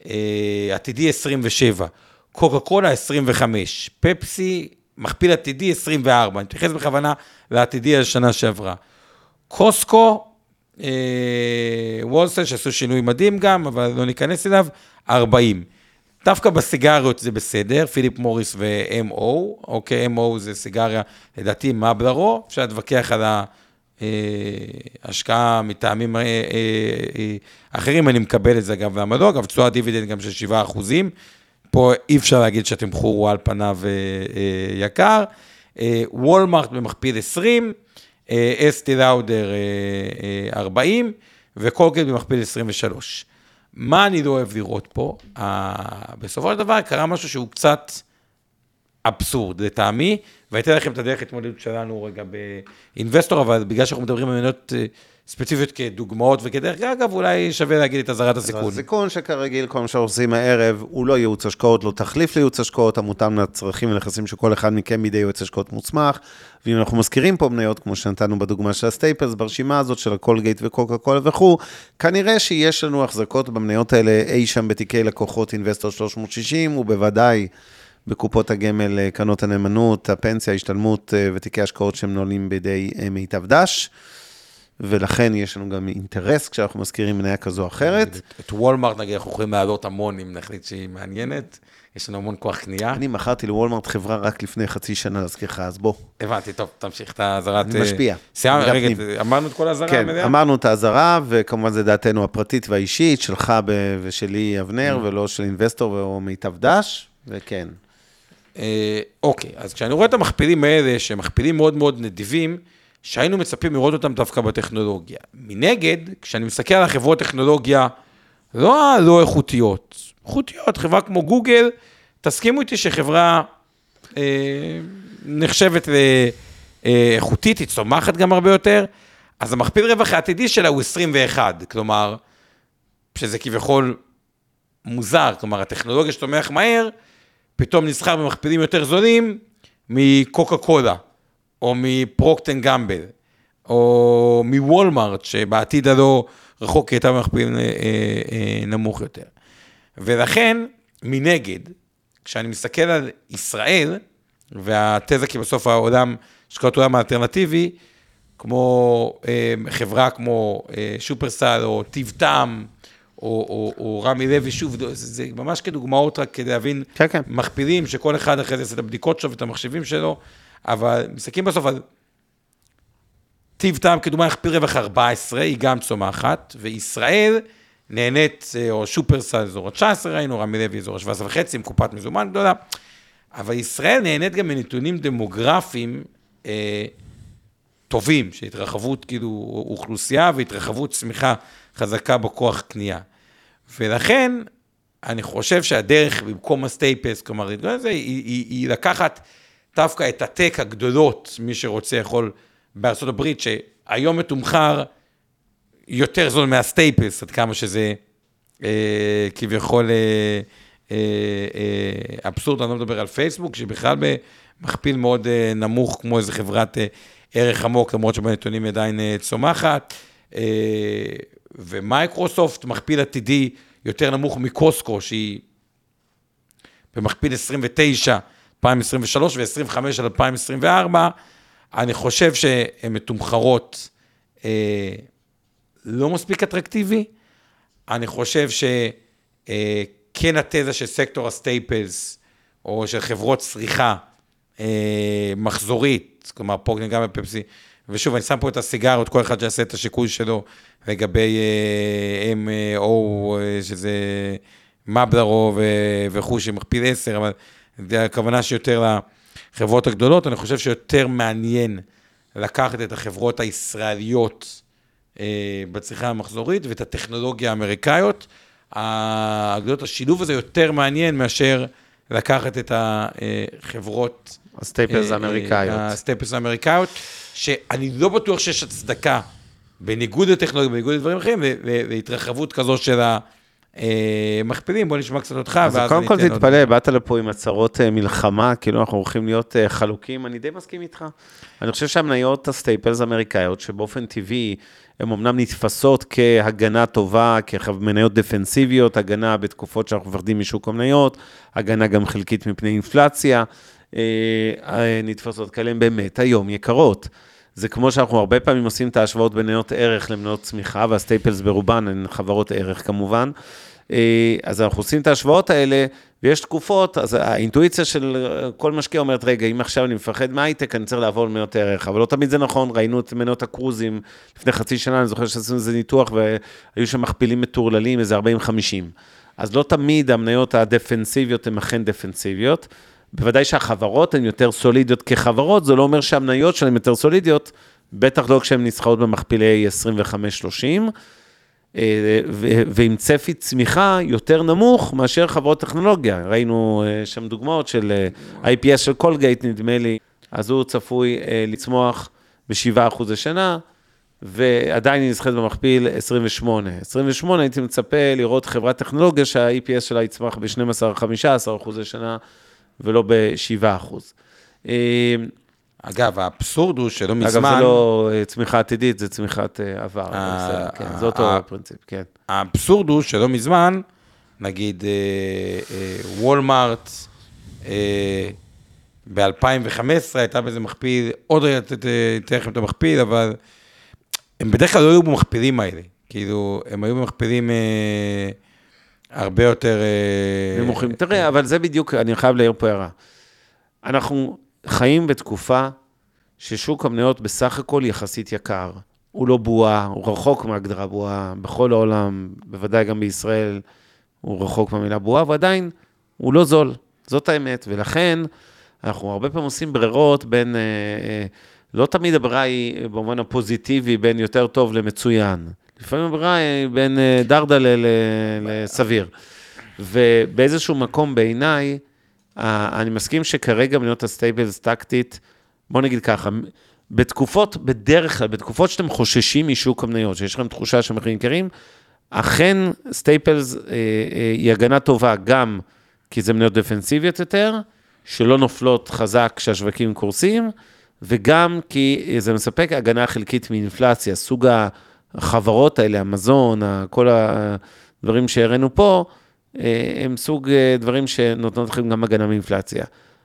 Speaker 3: אה, עתידי 27, קוקה קולה 25, פפסי, מכפיל עתידי 24, אני מתייחס בכוונה לעתידי השנה שעברה. קוסקו, אה, וולסל, שעשו שינוי מדהים גם, אבל לא ניכנס אליו, 40. דווקא בסיגריות זה בסדר, פיליפ מוריס ו-MO, אוקיי, MO זה סיגריה, לדעתי מבלרו, אפשר להתווכח על ההשקעה מטעמים אה, אה, אה, אחרים, אני מקבל את זה גם למה לא, אגב, תשואת דיבידנד גם של 7 אחוזים, פה אי אפשר להגיד שהתמחור הוא על פניו אה, אה, יקר. אה, וולמארט במכפיל 20, אה, אסטי לאודר אה, אה, 40, וקולגייט במכפיל 23. מה אני לא אוהב לראות פה? Uh, בסופו של דבר קרה משהו שהוא קצת אבסורד לטעמי, אתן לכם את הדרך התמודדות שלנו רגע באינבסטור, אבל בגלל שאנחנו מדברים על מניות אה, ספציפיות כדוגמאות וכדרך אגב, אולי שווה להגיד את אזהרת הסיכון.
Speaker 4: הסיכון שכרגיל, כל מה שאנחנו עושים הערב, הוא לא ייעוץ השקעות, לא תחליף לייעוץ השקעות, המותאם לצרכים ונכסים של כל אחד מכם בידי יועץ השקעות מוסמך. ואם אנחנו מזכירים פה מניות, כמו שנתנו בדוגמה של ה staples, ברשימה הזאת של הקולגייט וקוקה קולה וכו', כנראה שיש לנו החזקות במניות האלה אי שם בתיקי לקוחות אינבסטור 360, ובוודאי בקופות הגמל, קרנות הנאמנות, הפנסיה, ההשתלמות אה, ותיקי השקעות שמנוהלים בידי אה, מיטב דש. ולכן יש לנו גם אינטרס כשאנחנו מזכירים מניה כזו או אחרת.
Speaker 3: את וולמארט נגיד, אנחנו יכולים להעלות המון אם נחליט שהיא מעניינת, יש לנו המון כוח קנייה.
Speaker 4: אני מכרתי לוולמרט חברה רק לפני חצי שנה, להזכירך, אז בוא.
Speaker 3: הבנתי, טוב, תמשיך את האזהרת...
Speaker 4: אני משפיע.
Speaker 3: סיימנו,
Speaker 4: אני
Speaker 3: רגע. אמרנו את כל האזהרה
Speaker 4: כן,
Speaker 3: המלאה?
Speaker 4: אמרנו את האזהרה, וכמובן זה דעתנו הפרטית והאישית, שלך ב- ושלי אבנר, ולא של אינבסטור או מיטב דש, וכן.
Speaker 3: אה, אוקיי, אז כשאני רואה את המכפילים האלה, שהם מכפילים מאוד מאוד נדיבים, שהיינו מצפים לראות אותם דווקא בטכנולוגיה. מנגד, כשאני מסתכל על החברות טכנולוגיה, לא הלא איכותיות, איכותיות, חברה כמו גוגל, תסכימו איתי שחברה אה, נחשבת לאיכותית, היא צומחת גם הרבה יותר, אז המכפיל רווח העתידי שלה הוא 21, כלומר, שזה כביכול מוזר, כלומר, הטכנולוגיה שצומח מהר, פתאום נסחר במכפילים יותר זולים מקוקה קולה, או מפרוקטן גמבל, או מוולמארט, שבעתיד הלא רחוק הייתה במכפיל אה, אה, נמוך יותר. ולכן, מנגד, כשאני מסתכל על ישראל, והתזה כי בסוף העולם, השקעות עולם האלטרנטיבי, כמו אה, חברה כמו אה, שופרסל או טיב טעם, או, או, או רמי לוי, שוב, זה, זה ממש כדוגמאות רק כדי להבין
Speaker 4: כן, כן.
Speaker 3: מכפילים, שכל אחד אחרי זה יעשה את הבדיקות שלו ואת המחשבים שלו, אבל מסתכלים בסוף על טיב טעם כדוגמה, הכפיל רווח 14, היא גם צומחת, וישראל נהנית, אה, או שופרסל אזור ה-19 ראינו, רמי לוי אזור ה-17 וחצי, עם קופת מזומן גדולה, אבל ישראל נהנית גם מנתונים דמוגרפיים אה, טובים, של התרחבות כאילו אוכלוסייה והתרחבות צמיחה חזקה בכוח קנייה. ולכן, אני חושב שהדרך במקום הסטייפס, כלומר, זה, היא, היא, היא לקחת דווקא את ה tech הגדולות, מי שרוצה יכול בארצות הברית, שהיום מתומחר יותר זול מה staples, עד כמה שזה אה, כביכול אה, אה, אה, אבסורד, אני לא מדבר על פייסבוק, שבכלל במכפיל מאוד אה, נמוך, כמו איזה חברת אה, ערך עמוק, למרות שבנתונים היא עדיין אה, צומחת. אה, ומייקרוסופט, מכפיל עתידי יותר נמוך מקוסקו, שהיא במכפיל 29, 2023 ו-25 על 2024, אני חושב שהן מתומחרות אה, לא מספיק אטרקטיבי. אני חושב שכן אה, התזה של סקטור ה staples, או של חברות צריכה אה, מחזורית, כלומר פוקנר גם בפפסי, ושוב, אני שם פה את הסיגרות, כל אחד שיעשה את השיקול שלו לגבי M.O, אה, אה, שזה מרלבורו וכו', שמכפיל 10, אבל הכוונה שיותר לחברות הגדולות, אני חושב שיותר מעניין לקחת את החברות הישראליות אה, בצריכה המחזורית ואת הטכנולוגיה האמריקאיות. הגדולות, השילוב הזה יותר מעניין מאשר לקחת את החברות...
Speaker 4: ה staples האמריקאיות.
Speaker 3: ה staples האמריקאיות. שאני לא בטוח שיש הצדקה, בניגוד לטכנולוגיה, בניגוד לדברים אחרים, להתרחבות כזו של המכפילים. בוא נשמע קצת אותך,
Speaker 4: ואז קודם כל תתפלא, באת לפה עם הצהרות אה, מלחמה, כאילו אנחנו הולכים להיות אה, חלוקים, אני די מסכים איתך. אני חושב שהמניות הסטייפלס האמריקאיות, שבאופן טבעי, הן אמנם נתפסות כהגנה טובה, כמניות דפנסיביות, הגנה בתקופות שאנחנו מפחדים משוק המניות, הגנה גם חלקית מפני אינפלציה. אה, נתפסות כאלה, הן באמת היום יקרות. זה כמו שאנחנו הרבה פעמים עושים את ההשוואות בין מניות ערך למניות צמיחה, והסטייפלס ברובן הן חברות ערך כמובן. אה, אז אנחנו עושים את ההשוואות האלה, ויש תקופות, אז האינטואיציה של כל משקיע אומרת, רגע, אם עכשיו אני מפחד מהייטק, אני צריך לעבור למניות ערך, אבל לא תמיד זה נכון, ראינו את מניות הקרוזים לפני חצי שנה, אני זוכר שעשינו איזה ניתוח, והיו שם מכפילים מטורללים, איזה 40-50. אז לא תמיד המניות הדפנסיביות הן אכן דפנסיביות. בוודאי שהחברות הן יותר סולידיות כחברות, זה לא אומר שהמניות שלהן יותר סולידיות, בטח לא כשהן נסחרות במכפילי 25-30, אה, ועם צפי צמיחה יותר נמוך מאשר חברות טכנולוגיה. ראינו אה, שם דוגמאות של אה, IPS של קולגייט, נדמה לי, אז הוא צפוי לצמוח ב-7% לשנה, ועדיין היא נסחרת במכפיל 28. 28 הייתי מצפה לראות חברת טכנולוגיה שה-IPS שלה יצמח ב-12-15% לשנה. ולא ב-7%.
Speaker 3: אה, אגב, האבסורד הוא שלא מזמן...
Speaker 4: אגב, זה לא אה, צמיחה עתידית, זה צמיחת אה, עבר, כן, זה אותו פרינציפ, כן.
Speaker 3: האבסורד הוא שלא מזמן, נגיד וולמארט, ב-2015 הייתה בזה מכפיל, עוד רגע אתן לכם את המכפיל, אבל הם בדרך כלל לא היו במכפילים האלה. כאילו, הם היו במכפילים... הרבה יותר...
Speaker 4: אה, נמוכים. תראה, אבל זה בדיוק, אני חייב להעיר פה הערה. אנחנו חיים בתקופה ששוק המניות בסך הכל יחסית יקר. הוא לא בועה, הוא רחוק מהגדרה בועה. בכל העולם, בוודאי גם בישראל, הוא רחוק מהמילה בועה, ועדיין הוא לא זול. זאת האמת, ולכן אנחנו הרבה פעמים עושים ברירות בין אה, אה, לא תמיד הברירה היא במובן הפוזיטיבי בין יותר טוב למצוין. לפעמים הברירה היא בין אה, דרדלה לסביר. ובאיזשהו מקום בעיניי, אה, אני מסכים שכרגע מניות ה staples טקטית, בוא נגיד ככה, בתקופות, בדרך כלל, בתקופות שאתם חוששים משוק המניות, שיש לכם תחושה שהמחירים יקרים, אכן staples אה, אה, היא הגנה טובה גם כי זה מניות דפנסיביות יותר, שלא נופלות חזק כשהשווקים קורסים, וגם כי זה מספק הגנה חלקית מאינפלציה, סוג החברות האלה, המזון, כל הדברים שהראינו פה, אה, הם סוג אה, דברים שנותנות לכם גם הגנה מאינפלציה.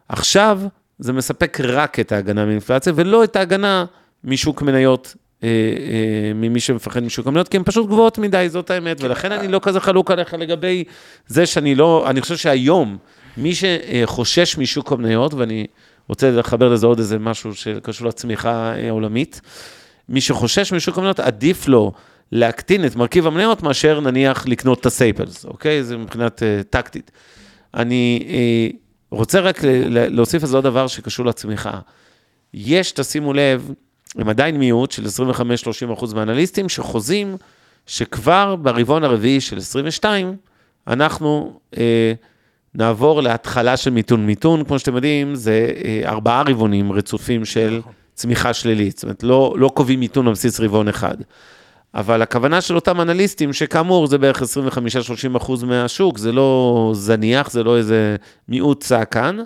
Speaker 4: עכשיו, זה מספק רק את ההגנה מאינפלציה, ולא את ההגנה משוק מניות, אה, אה, ממי שמפחד משוק המניות, כי הן פשוט גבוהות מדי, זאת האמת, ולכן אני לא כזה חלוק עליך לגבי זה שאני לא, אני חושב שהיום, מי שחושש משוק המניות, ואני רוצה לחבר לזה עוד איזה משהו שקשור לצמיחה העולמית, מי שחושש משוק המניות, עדיף לו להקטין את מרכיב המניות מאשר נניח לקנות את הסייפלס, אוקיי? זה מבחינת uh, טקטית. אני uh, רוצה רק להוסיף איזה עוד דבר שקשור לצמיחה. יש, תשימו לב, הם עדיין מיעוט של 25-30 אחוז מהאנליסטים שחוזים שכבר ברבעון הרביעי של 22, אנחנו אה, נעבור להתחלה של מיתון. מיתון, כמו שאתם יודעים, זה אה, ארבעה רבעונים רצופים של נכון. צמיחה שלילית. זאת אומרת, לא, לא קובעים מיתון על בסיס רבעון אחד. אבל הכוונה של אותם אנליסטים, שכאמור זה בערך 25-30 אחוז מהשוק, זה לא זניח, זה לא איזה מיעוט צעקן,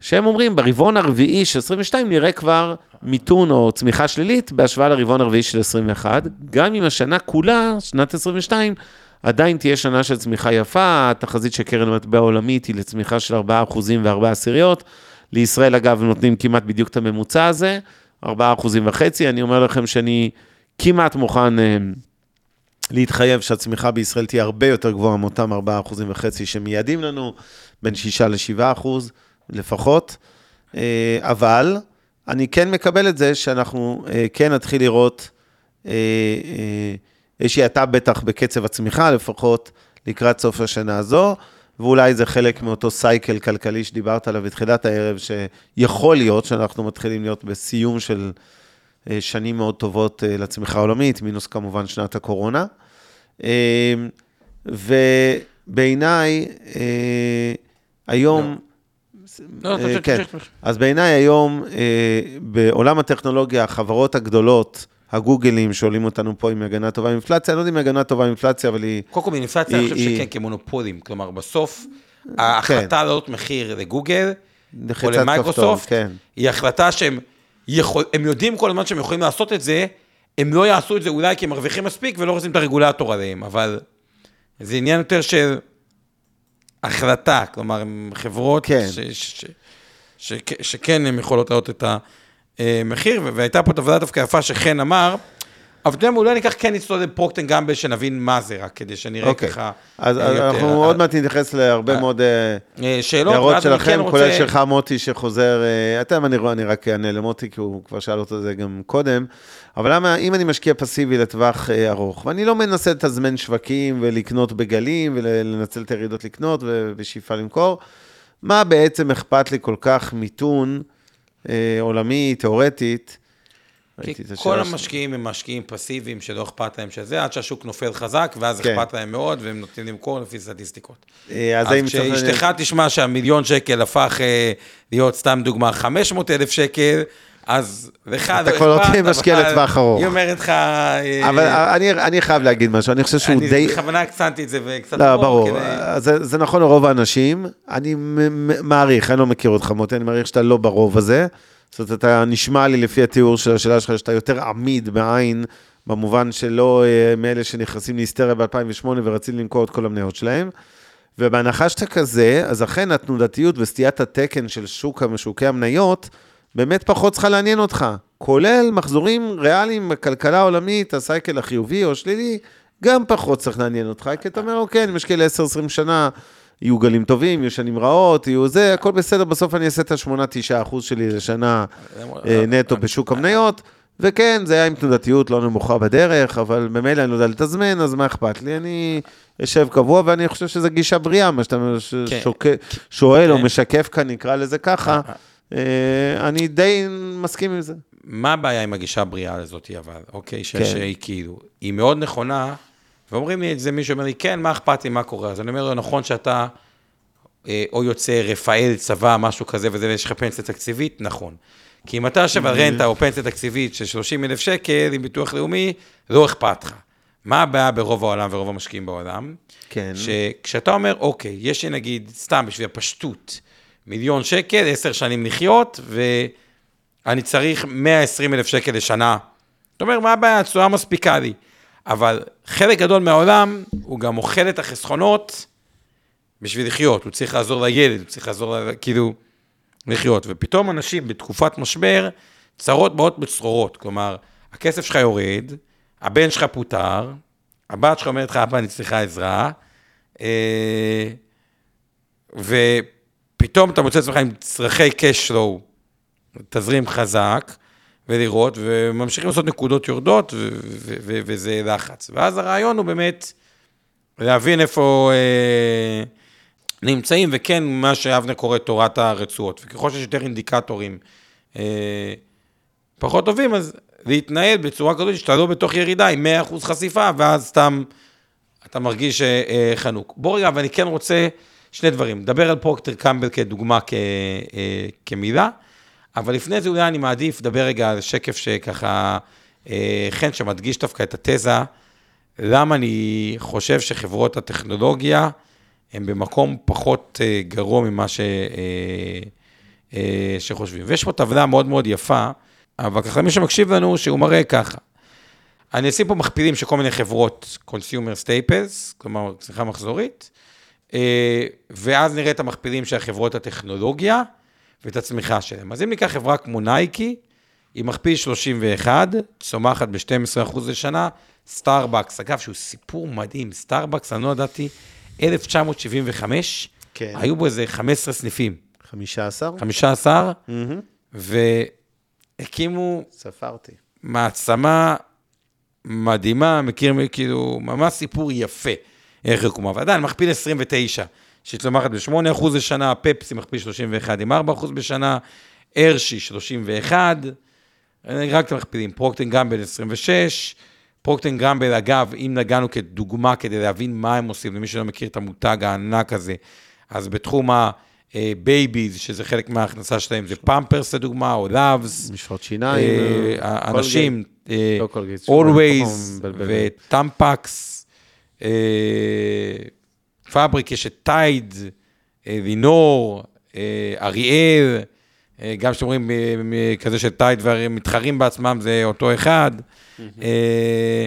Speaker 4: שהם אומרים, ברבעון הרביעי של 22 נראה כבר מיתון או צמיחה שלילית בהשוואה לרבעון הרביעי של 21, גם אם השנה כולה, שנת 22, עדיין תהיה שנה של צמיחה יפה, התחזית של קרן המטבע העולמית היא לצמיחה של 4 אחוזים ו-4 עשיריות. לישראל, אגב, נותנים כמעט בדיוק את הממוצע הזה, 4 אחוזים וחצי. אני אומר לכם שאני כמעט מוכן אה, להתחייב שהצמיחה בישראל תהיה הרבה יותר גבוהה מאותם 4 אחוזים וחצי שמייעדים לנו, בין 6 ל-7 אחוז לפחות. אה, אבל אני כן מקבל את זה שאנחנו אה, כן נתחיל לראות איזושהי האטה בטח בקצב הצמיחה, לפחות לקראת סוף השנה הזו. ואולי זה חלק מאותו סייקל כלכלי שדיברת עליו בתחילת הערב, שיכול להיות שאנחנו מתחילים להיות בסיום של אה, שנים מאוד טובות אה, לצמיחה העולמית, מינוס כמובן שנת הקורונה. אה, ובעיניי, היום... לא, לא כן. אז בעיניי היום, בעולם הטכנולוגיה, החברות הגדולות, הגוגלים שואלים אותנו פה אם הגנה טובה מאינפלציה, אני לא יודע אם הגנה טובה מאינפלציה, אבל היא...
Speaker 3: קודם כל מאינפלציה, אני חושב שכן, כמונופולים. כלומר, בסוף, ההחלטה כן. לעלות מחיר לגוגל, או למייקרוסופט, כן. היא החלטה שהם יודעים כל הזמן שהם יכולים לעשות את זה, הם לא יעשו את זה אולי כי הם מרוויחים מספיק ולא רוצים את הרגולטור עליהם, אבל זה עניין יותר של החלטה, כלומר, חברות כן. ש, ש, ש, ש, שכן הן יכולות לעלות את ה... מחיר, והייתה פה עבודה דווקא יפה שחן אמר, אבל אתה יודע אולי ניקח כן לצלול לפרוקטן גמבל, שנבין מה זה רק, כדי שנראה okay. ככה
Speaker 4: אז יותר. אז אנחנו עוד מעט נתייחס להרבה מאוד אה, שאלות, הערות שלכם, כן כולל רוצה... שלך מוטי שחוזר, אני רואה, אני רק אענה למוטי, כי הוא כבר שאל אותו זה גם קודם, אבל למה, אם אני משקיע פסיבי לטווח ארוך, ואני לא מנסה לתזמן שווקים ולקנות בגלים, ולנצל את הירידות לקנות ובשאיפה למכור, מה בעצם אכפת לי כל כך מיתון, אה, עולמי, תיאורטית.
Speaker 3: כי כל המשקיעים הם משקיעים פסיביים שלא אכפת להם שזה, עד שהשוק נופל חזק, ואז כן. אכפת להם מאוד, והם נותנים למכור לפי סטטיסטיקות. אה, אז, כשאשתך תשמע שהמיליון שקל הפך אה, להיות, סתם דוגמה, 500 אלף שקל, אז לך
Speaker 4: לא אכפת, אתה כבר לא משקיע לטווח ארוך.
Speaker 3: היא אומרת לך... אה,
Speaker 4: אבל אני, אני חייב להגיד משהו, אני חושב שהוא
Speaker 3: אני
Speaker 4: די...
Speaker 3: אני בכוונה הקצנתי את זה וקצת...
Speaker 4: לא, ברור, כדי... זה, זה נכון לרוב האנשים, אני מעריך, אני לא מכיר אותך מוטי, אני מעריך שאתה לא ברוב הזה. זאת אומרת, אתה נשמע לי לפי התיאור של השאלה שלך, שאתה יותר עמיד בעין, במובן שלא אה, מאלה שנכנסים להיסטריה ב-2008 ורצים למכור את כל המניות שלהם. ובהנחה שאתה כזה, אז אכן התנודתיות וסטיית התקן של שוק, שוקי המניות, באמת פחות צריכה לעניין אותך. כולל מחזורים ריאליים בכלכלה העולמית, הסייקל החיובי או שלילי, גם פחות צריך לעניין אותך, כי אתה אומר, אוקיי, אני משקיע ל-10-20 שנה, יהיו גלים טובים, יהיו שנים רעות, יהיו זה, הכל בסדר, בסוף אני אעשה את ה-8-9 אחוז שלי לשנה אה, נטו בשוק המניות. וכן, זה היה עם תנודתיות לא נמוכה בדרך, אבל ממילא אני לא יודע לתזמן, אז מה אכפת לי? אני אשב קבוע, ואני חושב שזו גישה בריאה, מה שאתה כן. שואל או כן. משקף כאן, נקרא לזה ככה. אה, אני די מסכים עם זה.
Speaker 3: מה הבעיה עם הגישה הבריאה הזאת, אבל, אוקיי, ש-
Speaker 4: כן.
Speaker 3: שהיא כאילו, היא מאוד נכונה, ואומרים לי את זה, מישהו אומר לי, כן, מה אכפת לי, מה קורה? אז אני אומר לו, נכון שאתה אה, או יוצא רפאל, צבא, משהו כזה, וזה, ויש לך פנסיה תקציבית, נכון. כי אם אתה יושב על רנטה או פנסיה תקציבית של 30 אלף שקל עם ביטוח לאומי, לא אכפת לך. מה הבעיה ברוב העולם ורוב המשקיעים בעולם?
Speaker 4: כן.
Speaker 3: שכשאתה אומר, אוקיי, יש לי נגיד, סתם בשביל הפשטות, מיליון שקל, עשר שנים לחיות, ואני צריך 120 אלף שקל לשנה. אתה אומר, מה הבעיה? התשואה מספיקה לי. אבל חלק גדול מהעולם, הוא גם אוכל את החסכונות בשביל לחיות. הוא צריך לעזור לילד, הוא צריך לעזור, ל- כאילו, לחיות. ופתאום אנשים בתקופת משבר, צרות באות בצרורות. כלומר, הכסף שלך יורד, הבן שלך פוטר, הבת שלך אומרת לך, אבא, אני צריכה עזרה, אה, ופתאום אתה מוצא את עצמך עם צרכי cash flow, תזרים חזק, ולראות, וממשיכים לעשות נקודות יורדות, וזה לחץ. ואז הרעיון הוא באמת להבין איפה אה, נמצאים, וכן, מה שאבנר קורא תורת הרצועות. וככל שיש יותר אינדיקטורים אה, פחות טובים, אז להתנהל בצורה כזאת שאתה לא בתוך ירידה עם 100% חשיפה, ואז סתם אתה מרגיש אה, אה, חנוק. בוא רגע, אבל אני כן רוצה שני דברים. נדבר על פרוקטר קמבל כדוגמה, כ, אה, כמילה, אבל לפני זה אולי אני מעדיף לדבר רגע על שקף שככה, אה, חן, שמדגיש דווקא את התזה, למה אני חושב שחברות הטכנולוגיה הן במקום פחות אה, גרוע ממה ש, שחושבים. ויש פה טבלה מאוד מאוד יפה, אבל ככה מי שמקשיב לנו, שהוא מראה ככה. אני אשים פה מכפילים של כל מיני חברות, Consumer Staples, כלומר, צריכה מחזורית, ואז נראה את המכפילים של חברות הטכנולוגיה ואת הצמיחה שלהם. אז אם ניקח חברה כמו נייקי, היא מכפיל 31, צומחת ב-12% לשנה, סטארבקס, אגב, שהוא סיפור מדהים, סטארבקס, אני לא ידעתי, 1975,
Speaker 4: כן.
Speaker 3: היו בו איזה 15 סניפים,
Speaker 4: 15?
Speaker 3: 15,
Speaker 4: מהמם.
Speaker 3: והקימו
Speaker 4: ספרתי.
Speaker 3: מעצמה מדהימה, מכיר, כאילו, ממש סיפור יפה, איך הוקמה. ועדיין, מכפיל 29, שהיא צומחת ב-8% לשנה, פפסי מכפיל 31 עם 4% בשנה, הרשי 31, רק את המכפילים, פרוקטן גמבל 26, פרוקטן גמבל, אגב, אם נגענו כדוגמה כדי להבין מה הם עושים, למי שלא מכיר את המותג הענק הזה, אז בתחום ה babies, שזה חלק מההכנסה שלהם, זה פמפרס לדוגמה, או לאבס,
Speaker 4: משחות שיניים.
Speaker 3: אה,
Speaker 4: אה,
Speaker 3: לנשים, אה,
Speaker 4: לא
Speaker 3: Always
Speaker 4: מבלבל.
Speaker 3: וטמפקס, אה, fabric, יש את טייד, אה, לינור, אה, אריאל, אה, גם כשאתם רואים אה, כזה של טייד והם מתחרים בעצמם, זה אותו אחד. אה,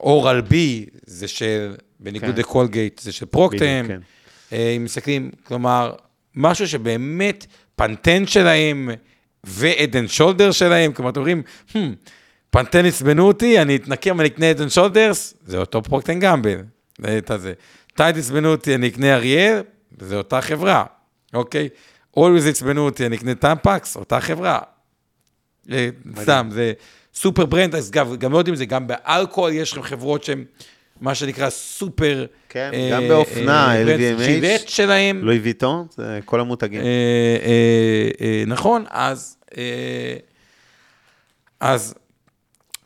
Speaker 3: אורל בי, זה של, בניגוד
Speaker 4: כן.
Speaker 3: לקולגייט, זה של
Speaker 4: פרוקטר. כן.
Speaker 3: אה, אם מסתכלים, כלומר, משהו שבאמת פנטן שלהם ו Head and Shoulders שלהם, כלומר, אתם אומרים, "הממ, פנטן עצבנו אותי, אני אתנקם, אני אקנה Head and Shoulders, זה אותו פרוקטר גמבל, את הזה. טייד עצבנו אותי, אני אקנה אריאל, זה אותה חברה, אוקיי? אולוויז עצבנו אותי, אני אקנה טמפקס, אותה חברה. אה, סתם, זה super brand, אז גם, גם לא יודעים, זה גם באלכוהול, יש לכם חברות שהן, מה שנקרא סופר...
Speaker 4: כן,
Speaker 3: אה,
Speaker 4: גם באופנה,
Speaker 3: אה,
Speaker 4: LVMH.
Speaker 3: ג'ילט שלהם.
Speaker 4: לואי ויטון, זה כל המותגים.
Speaker 3: אה, אה, אה, נכון, אז, אה, אז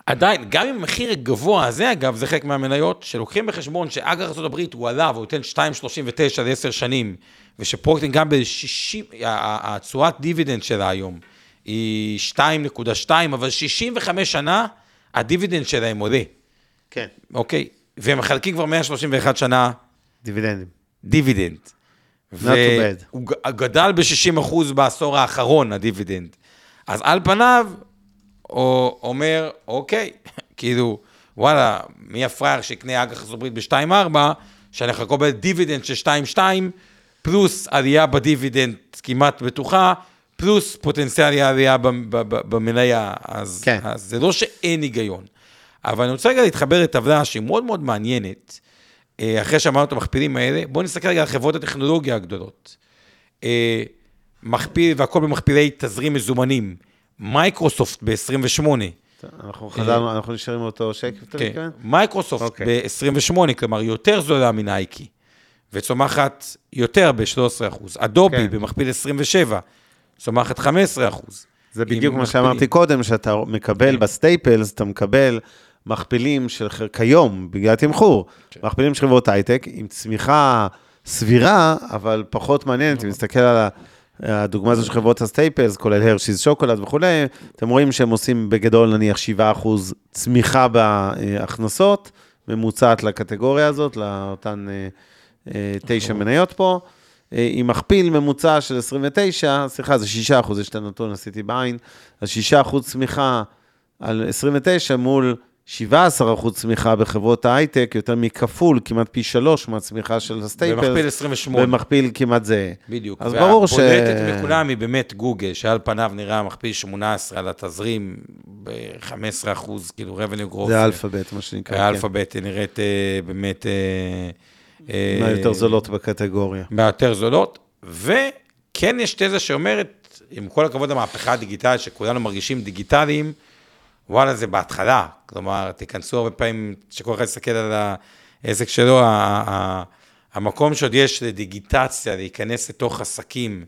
Speaker 3: עדיין, גם אם המחיר הגבוה הזה, אגב, זה חלק מהמניות, שלוקחים בחשבון שאג"ח ארה"ב הוא עלה והוא ייתן 2.39 ל-10 שנים, ושפרוקטר גמבל, תשואת דיבידנד שלה היום היא 2.2, אבל 65 שנה, הדיבידנד שלהם עולה,
Speaker 4: כן,
Speaker 3: אוקיי? והם מחלקים כבר 131 שנה
Speaker 4: דיבידנדים.
Speaker 3: דיבידנד. והוא גדל ב-60% בעשור האחרון, הדיבידנד. אז על פניו, הוא אומר, אוקיי, (laughs) כאילו, וואלה, מי הפראייר שיקנה אג"ח ארצות הברית ב-2.4, שאני יכול לקבל דיבידנד של 2.2, פלוס עלייה בדיבידנד כמעט בטוחה, פלוס פוטנציאל עלייה במניה. אז,
Speaker 4: כן.
Speaker 3: אז זה לא שאין היגיון. אבל אני רוצה רגע להתחבר לטבלה שהיא מאוד מאוד מעניינת. אה, אחרי שאמרנו את המכפילים האלה, בואו נסתכל רגע על חברות הטכנולוגיה הגדולות. אה, מכפיל, והכל במכפילי תזרים מזומנים. מייקרוסופט ב-28.
Speaker 4: אנחנו חזרנו, אנחנו נשארים באותו שקף, אתה
Speaker 3: כן,
Speaker 4: מתכוון?
Speaker 3: מייקרוסופט
Speaker 4: אוקיי.
Speaker 3: ב-28, כלומר יותר זולה מנייקי, וצומחת יותר ב-13%. אדובי
Speaker 4: כן.
Speaker 3: במכפיל 27, צומחת 15 אחוז.
Speaker 4: זה בדיוק מה שאמרתי. קודם, שאתה מקבל
Speaker 3: כן.
Speaker 4: ב staples, אתה מקבל מכפילים של, כיום, בגלל התמחור. מכפילים של חברות הייטק, עם צמיחה סבירה, אבל פחות מעניינת, אם נסתכל על ה- הדוגמה הזו של חברות ה staples, כולל הרשיז שוקולד וכולי, אתם רואים שהם עושים בגדול נניח 7% צמיחה בהכנסות, ממוצעת לקטגוריה הזאת, לאותן אה, אה, תשע מניות פה. אה, עם מכפיל ממוצע של 29, סליחה, זה 6 אחוז, יש את הנתון, עשיתי בעין, אז 6 אחוז צמיחה על 29 מול 17 אחוז צמיחה בחברות ההייטק, יותר מכפול, כמעט פי שלוש מהצמיחה של ה staples.
Speaker 3: במכפיל 28.
Speaker 4: במכפיל כמעט זהה.
Speaker 3: בדיוק.
Speaker 4: אז ברור ש-
Speaker 3: והבולטת מכולם היא באמת גוגל, שעל פניו נראה מכפיל 18 על התזרים ב-15 אחוז, כאילו revenue growth.
Speaker 4: זה אלפאבית, מה שנקרא. כן.
Speaker 3: האלפאבית נראית אה, באמת... אה, אה,
Speaker 4: מהיותר זולות בקטגוריה.
Speaker 3: מהיותר זולות, וכן יש תזה שאומרת, עם כל הכבוד למהפכה הדיגיטלית, שכולנו מרגישים דיגיטליים, וואלה, זה בהתחלה. כלומר, תיכנסו הרבה פעמים, שכל אחד יסתכל על העסק שלו, המקום שעוד יש לדיגיטציה, להיכנס לתוך עסקים,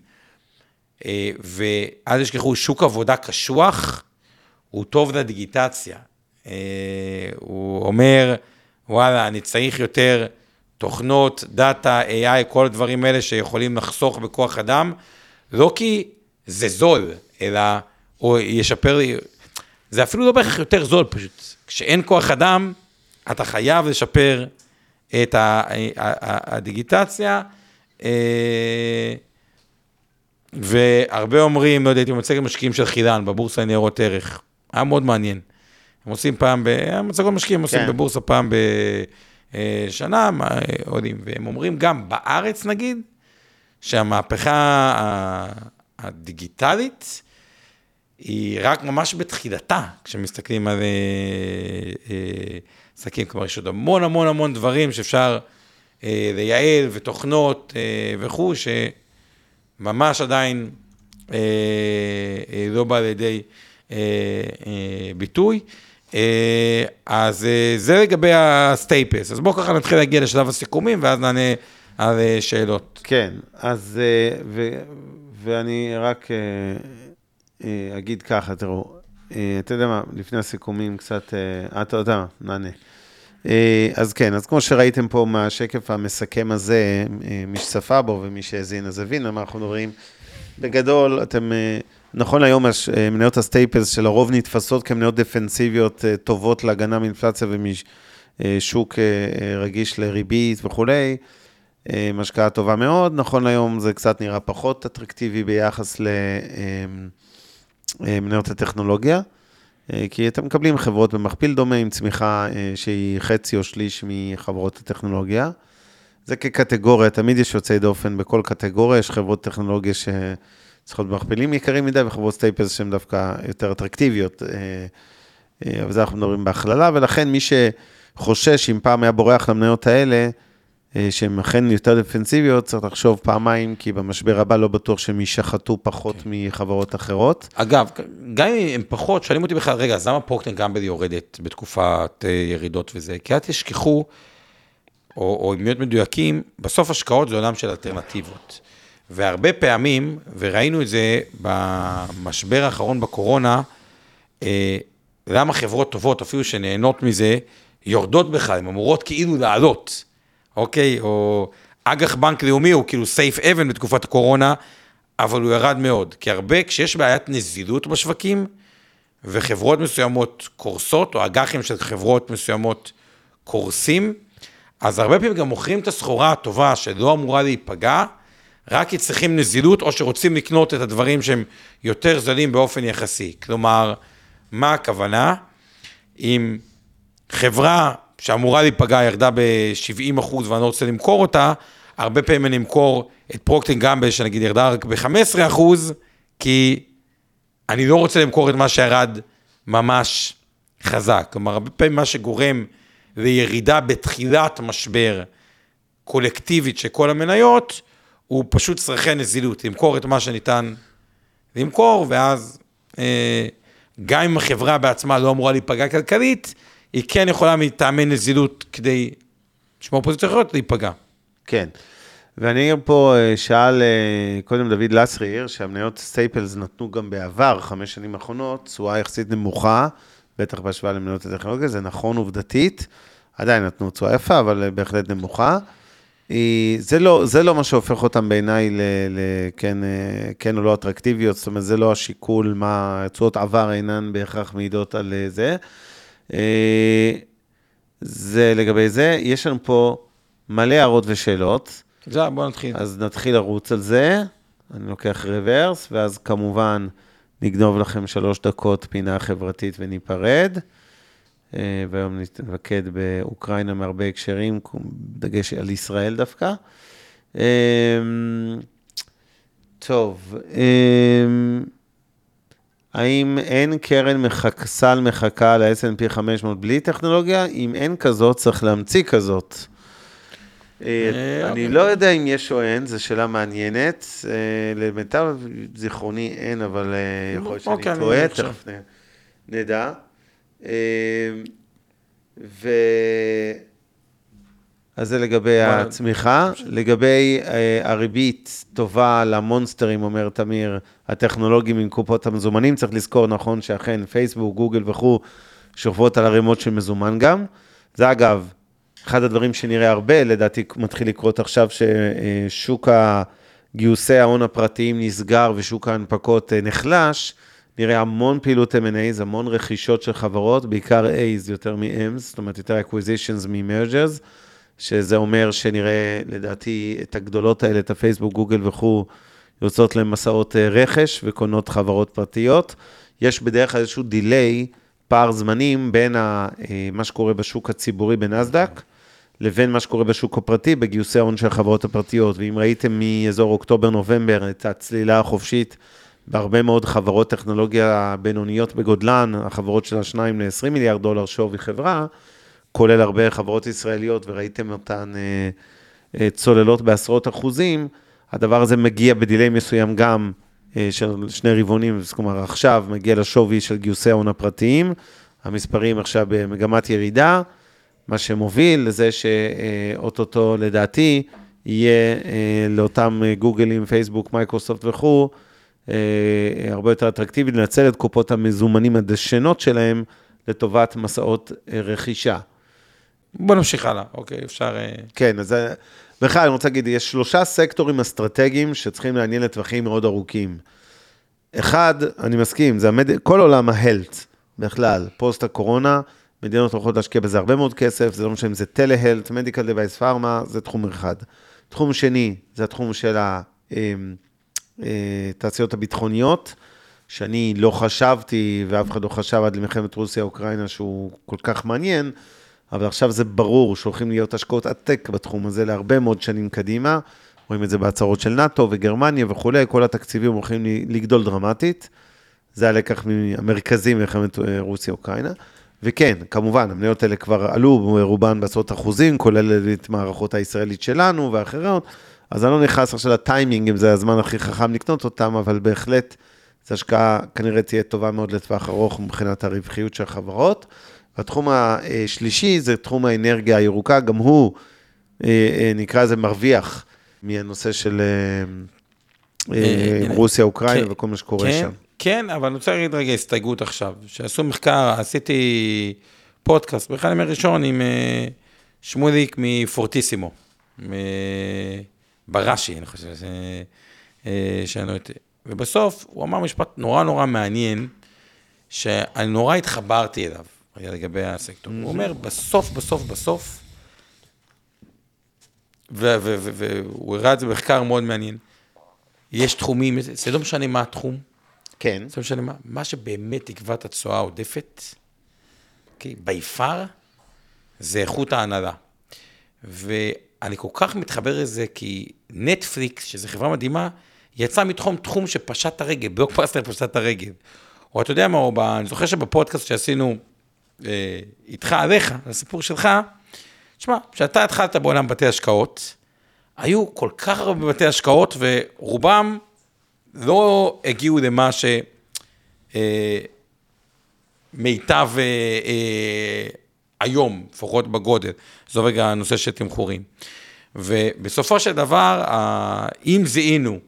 Speaker 3: אה, ואל תשכחו, שוק עבודה קשוח, הוא טוב לדיגיטציה. אה, הוא אומר, וואלה, אני צריך יותר תוכנות, דאטה, AI, כל הדברים האלה שיכולים לחסוך בכוח אדם, לא כי זה זול, אלא, או ישפר לי, זה אפילו לא בהכרח יותר זול, פשוט. כשאין כוח אדם, אתה חייב לשפר את הדיגיטציה. אה, והרבה אומרים, לא יודע, הייתי במצגת משקיעים של חילן בבורסה לניירות ערך. היה מאוד מעניין. הם עושים פעם. המצגות משקיעים עושים
Speaker 4: כן.
Speaker 3: בבורסה פעם בשנה, מה, עולים, והם אומרים גם בארץ נגיד, שהמהפכה הדיגיטלית היא רק ממש בתחילתה, כשמסתכלים על אה, אה, עסקים, כלומר יש עוד המון המון המון דברים שאפשר אה, לייעל ותוכנות אה, וכו', שממש עדיין אה, אה, לא בא לידי אה, אה, ביטוי. אה, אז אה, זה לגבי הסטייפס. אז בואו ככה נתחיל להגיע לשלב הסיכומים, ואז נענה על אה, שאלות.
Speaker 4: כן, אז, אה, ו, ואני רק אה, אה, אגיד ככה, תראו, אה, אתה יודע מה, לפני הסיכומים קצת, אה, אתה יודע נענה. אה, אז כן, אז כמו שראיתם פה מהשקף המסכם הזה, אה, מי שצפה בו ומי שהאזין אז הבין על מה אנחנו מדברים, בגדול, אתם, אה, נכון אה, מניות ה staples שלרוב נתפסות כמניות דפנסיביות אה, טובות להגנה מאינפלציה ומשוק אה, אה, רגיש לריבית וכולי, אה, השקעה טובה מאוד, נכון להיום זה קצת נראה פחות אטרקטיבי ביחס למניות הטכנולוגיה, אה, כי אתם מקבלים חברות במכפיל דומה עם צמיחה אה, שהיא חצי או שליש מחברות הטכנולוגיה. זה כקטגוריה, תמיד יש יוצאי דופן בכל קטגוריה, יש חברות טכנולוגיה שצריכות במכפילים יקרים מדי, וחברות staples שהן דווקא יותר אטרקטיביות. אה, אה, אבל זה אנחנו מדברים בהכללה, ולכן מי שחושש אם פעם היה בורח למניות האלה, אה, שהן אכן יותר דפנסיביות, צריך לחשוב פעמיים, כי במשבר הבא לא בטוח שהם יישחטו פחות מחברות אחרות.
Speaker 3: אגב, גם אם הם פחות, שואלים אותי בכלל, רגע, אז למה פרוקטר גמבל יורדת בתקופת אה, ירידות וזה? כי אל תשכחו, או, או אם להיות מדויקים, בסוף השקעות זה עולם של אלטרנטיבות. והרבה פעמים, וראינו את זה במשבר האחרון בקורונה, אה, למה חברות טובות, אפילו שנהנות מזה, יורדות בכלל, הן אמורות כאילו לעלות, אוקיי? או אג"ח בנק לאומי הוא כאילו סייף אבן בתקופת הקורונה, אבל הוא ירד מאוד. כי הרבה, כשיש בעיית נזילות בשווקים, וחברות מסוימות קורסות, או אג"חים של חברות מסוימות קורסים, אז הרבה פעמים גם מוכרים את הסחורה הטובה שלא אמורה להיפגע, רק כי צריכים נזילות, או שרוצים לקנות את הדברים שהם יותר זלים באופן יחסי. כלומר, מה הכוונה? אם חברה שאמורה להיפגע ירדה ב-70 אחוז ואני לא רוצה למכור אותה, הרבה פעמים אני אמכור את פרוקטר אנד גמבל, שנגיד ירדה רק ב-15 אחוז, כי אני לא רוצה למכור את מה שירד ממש חזק. כלומר, הרבה פעמים מה שגורם לירידה בתחילת משבר קולקטיבית של כל המניות, הוא פשוט צרכי נזילות, למכור את מה שניתן למכור, ואז אה, גם אם החברה בעצמה לא אמורה להיפגע כלכלית, היא כן יכולה מטעמי נזילות כדי לשמור פוזיציות אחרות להיפגע.
Speaker 4: כן. ואני אעיר פה, אה, שאל אה, קודם דוד לסרי העיר שהמניות staples נתנו גם בעבר, חמש שנים האחרונות, תשואה יחסית נמוכה, בטח בהשוואה למניות הטכנולוגיה, זה נכון עובדתית, עדיין נתנו תשואה יפה, אבל אה, בהחלט נמוכה. זה לא, זה לא מה שהופך אותם בעיניי ל, ל, כן, או לא אטרקטיביות, זאת אומרת, זה לא השיקול, מה, תשואות עבר אינן בהכרח מעידות על זה. אה, זה לגבי זה. יש לנו פה מלא הערות ושאלות.
Speaker 3: זהו, בוא נתחיל.
Speaker 4: אז נתחיל לרוץ על זה. אני לוקח רוורס, ואז כמובן נגנוב לכם שלוש דקות פינה חברתית וניפרד. אה, והיום נתמקד באוקראינה מהרבה הקשרים, דגש על ישראל דווקא. אה, טוב, האם אין קרן מחק, סל מחכה ל-S&P 500 בלי טכנולוגיה? אם אין כזאת, צריך להמציא כזאת. אה,
Speaker 3: אה,
Speaker 4: אני
Speaker 3: אוקיי.
Speaker 4: לא יודע אם יש או אין, זו שאלה מעניינת. אה, למיטב זיכרוני אין, אבל יכול להיות שאני
Speaker 3: אוקיי,
Speaker 4: טועה,
Speaker 3: חושב.
Speaker 4: תכף נדע. ו... אז זה לגבי
Speaker 3: בוא-
Speaker 4: הצמיחה. לגבי אה, הריבית טובה למונסטרים, אומר תמיר, הטכנולוגים עם קופות המזומנים, צריך לזכור, נכון, שאכן פייסבוק, גוגל וכו', שוכבות על ערימות של מזומן גם. זה אגב, אחד הדברים שנראה הרבה, לדעתי מתחיל לקרות עכשיו, ששוק גיוסי ההון הפרטיים נסגר ושוק ההנפקות אה, נחלש, נראה המון פעילות M&A, המון רכישות של חברות, בעיקר A's יותר מ-M's, זאת אומרת יותר acquisitions מ-mergers, שזה אומר שנראה, לדעתי, את הגדולות האלה, את הפייסבוק, גוגל וכו', יוצאות למסעות אה, רכש וקונות חברות פרטיות. יש בדרך כלל איזשהו דיליי, פער זמנים בין ה, אה, מה שקורה בשוק הציבורי בנסדק, לבין מה שקורה בשוק הפרטי בגיוסי ההון של החברות הפרטיות. ואם ראיתם מאזור אוקטובר-נובמבר את הצלילה החופשית בהרבה מאוד חברות טכנולוגיה בינוניות בגודלן, החברות של השניים ל-20 מיליארד דולר שווי חברה, כולל הרבה חברות ישראליות, וראיתם אותן אה, אה, צוללות בעשרות אחוזים, הדבר הזה מגיע ב delay מסוים גם אה, של שני רבעונים, זאת אומרת, עכשיו מגיע לשווי של גיוסי ההון הפרטיים, המספרים עכשיו במגמת ירידה, מה שמוביל לזה שאו-טו-טו, לדעתי, יהיה לאותם גוגלים, פייסבוק, מייקרוסופט וכו', הרבה יותר אטרקטיבי לנצל את קופות המזומנים הדשנות שלהם לטובת מסעות רכישה.
Speaker 3: בוא נמשיך הלאה, אוקיי, אפשר... אה,
Speaker 4: כן, אז בכלל, אני רוצה להגיד, יש שלושה סקטורים אסטרטגיים שצריכים לעניין לטווחים מאוד ארוכים. אחד, אני מסכים, זה המד... כל עולם ה health, בכלל, פוסט הקורונה, מדינות הולכות להשקיע בזה הרבה מאוד כסף, זה לא משנה אם זה telehealth, medical device, פארמה, זה תחום אחד. תחום שני, זה התחום של התעשיות הביטחוניות, שאני לא חשבתי, ואף אחד לא חשב עד למלחמת רוסיה-אוקראינה שהוא כל כך מעניין, אבל עכשיו זה ברור שהולכים להיות השקעות עתק בתחום הזה להרבה מאוד שנים קדימה. רואים את זה בהצהרות של נאט"ו וגרמניה וכולי, כל התקציבים הולכים לגדול דרמטית. זה הלקח המרכזי ממלחמת אה, רוסיה-אוקראינה. וכן, כמובן, המניות האלה כבר עלו רובן בעשרות אחוזים, כולל את מערכות הישראלית שלנו ואחרות, אז אני לא נכנס עכשיו לטיימינג, אם זה הזמן הכי חכם לקנות אותם, אבל בהחלט, זו השקעה כנראה תהיה טובה מאוד לטווח ארוך מבחינת הרווחיות של החברות. התחום השלישי זה תחום האנרגיה הירוקה, גם הוא, אה, אה, נקרא לזה מרוויח מהנושא של אה, רוסיה, אוקראינה
Speaker 3: כן,
Speaker 4: וכל מה שקורה
Speaker 3: כן,
Speaker 4: שם.
Speaker 3: כן, אבל אני רוצה להגיד רגע הסתייגות עכשיו. שעשו מחקר, עשיתי פודקאסט, באחד ימי ראשון עם שמוליק מפורטיסימו, בראשי, אני חושב, שאני לא יודע. ובסוף הוא אמר משפט נורא נורא מעניין, שאני נורא התחברתי אליו, לגבי הסקטור. הוא אומר, בסוף, בסוף, בסוף, והוא הראה את זה במחקר מאוד מעניין. יש תחומים, זה לא משנה מה התחום,
Speaker 4: כן.
Speaker 3: זה לא משנה מה, מה שבאמת יקבע את התשואה העודפת, אוקיי, by far, זה איכות ההנהלה. ואני כל כך מתחבר לזה, כי נטפליקס, שזו חברה מדהימה, יצא מתחום תחום שפשט את הרגל, בלוקבאסטר פשט את הרגל. או אתה יודע מה, או ב, אני זוכר שבפודקאסט שעשינו איתך, עליך, הסיפור שלך, תשמע, כשאתה התחלת בעולם בתי השקעות, היו כל כך הרבה בתי השקעות, ורובם לא הגיעו למה ש... אה, אה, אה, היום, לפחות בגודל. זו רגע הנושא של תמחורים. ובסופו של דבר, ה- אם זיהינו,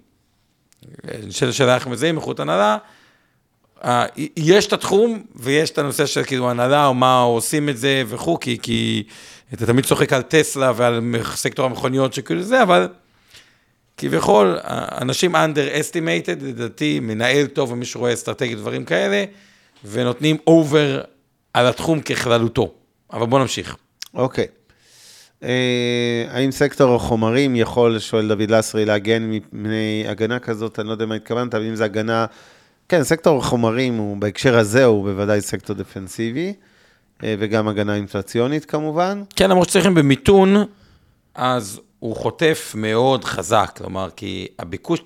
Speaker 3: נשאלת השאלה איך מזהים איכות הנהלה, יש את התחום ויש את הנושא של כאילו הנהלה או מה עושים את זה וכו', כי, כי אתה תמיד צוחק על טסלה ועל סקטור המכוניות שכאילו זה, אבל כביכול, אנשים underestimated, לדעתי, מנהל טוב ומי שרואה אסטרטגית דברים כאלה, ונותנים over על התחום ככללותו. אבל בוא נמשיך.
Speaker 4: אוקיי. אה, האם סקטור החומרים יכול, שואל דוד לסרי, להגן מפני הגנה כזאת, אני לא יודע מה התכוונת, אבל אם זה הגנה... כן, סקטור החומרים הוא, בהקשר הזה, הוא בוודאי סקטור דפנסיבי, אה, וגם הגנה אינפלציונית כמובן.
Speaker 3: כן, למרות שצריכים במיתון, אז הוא חוטף מאוד חזק, כלומר, כי הביקוש...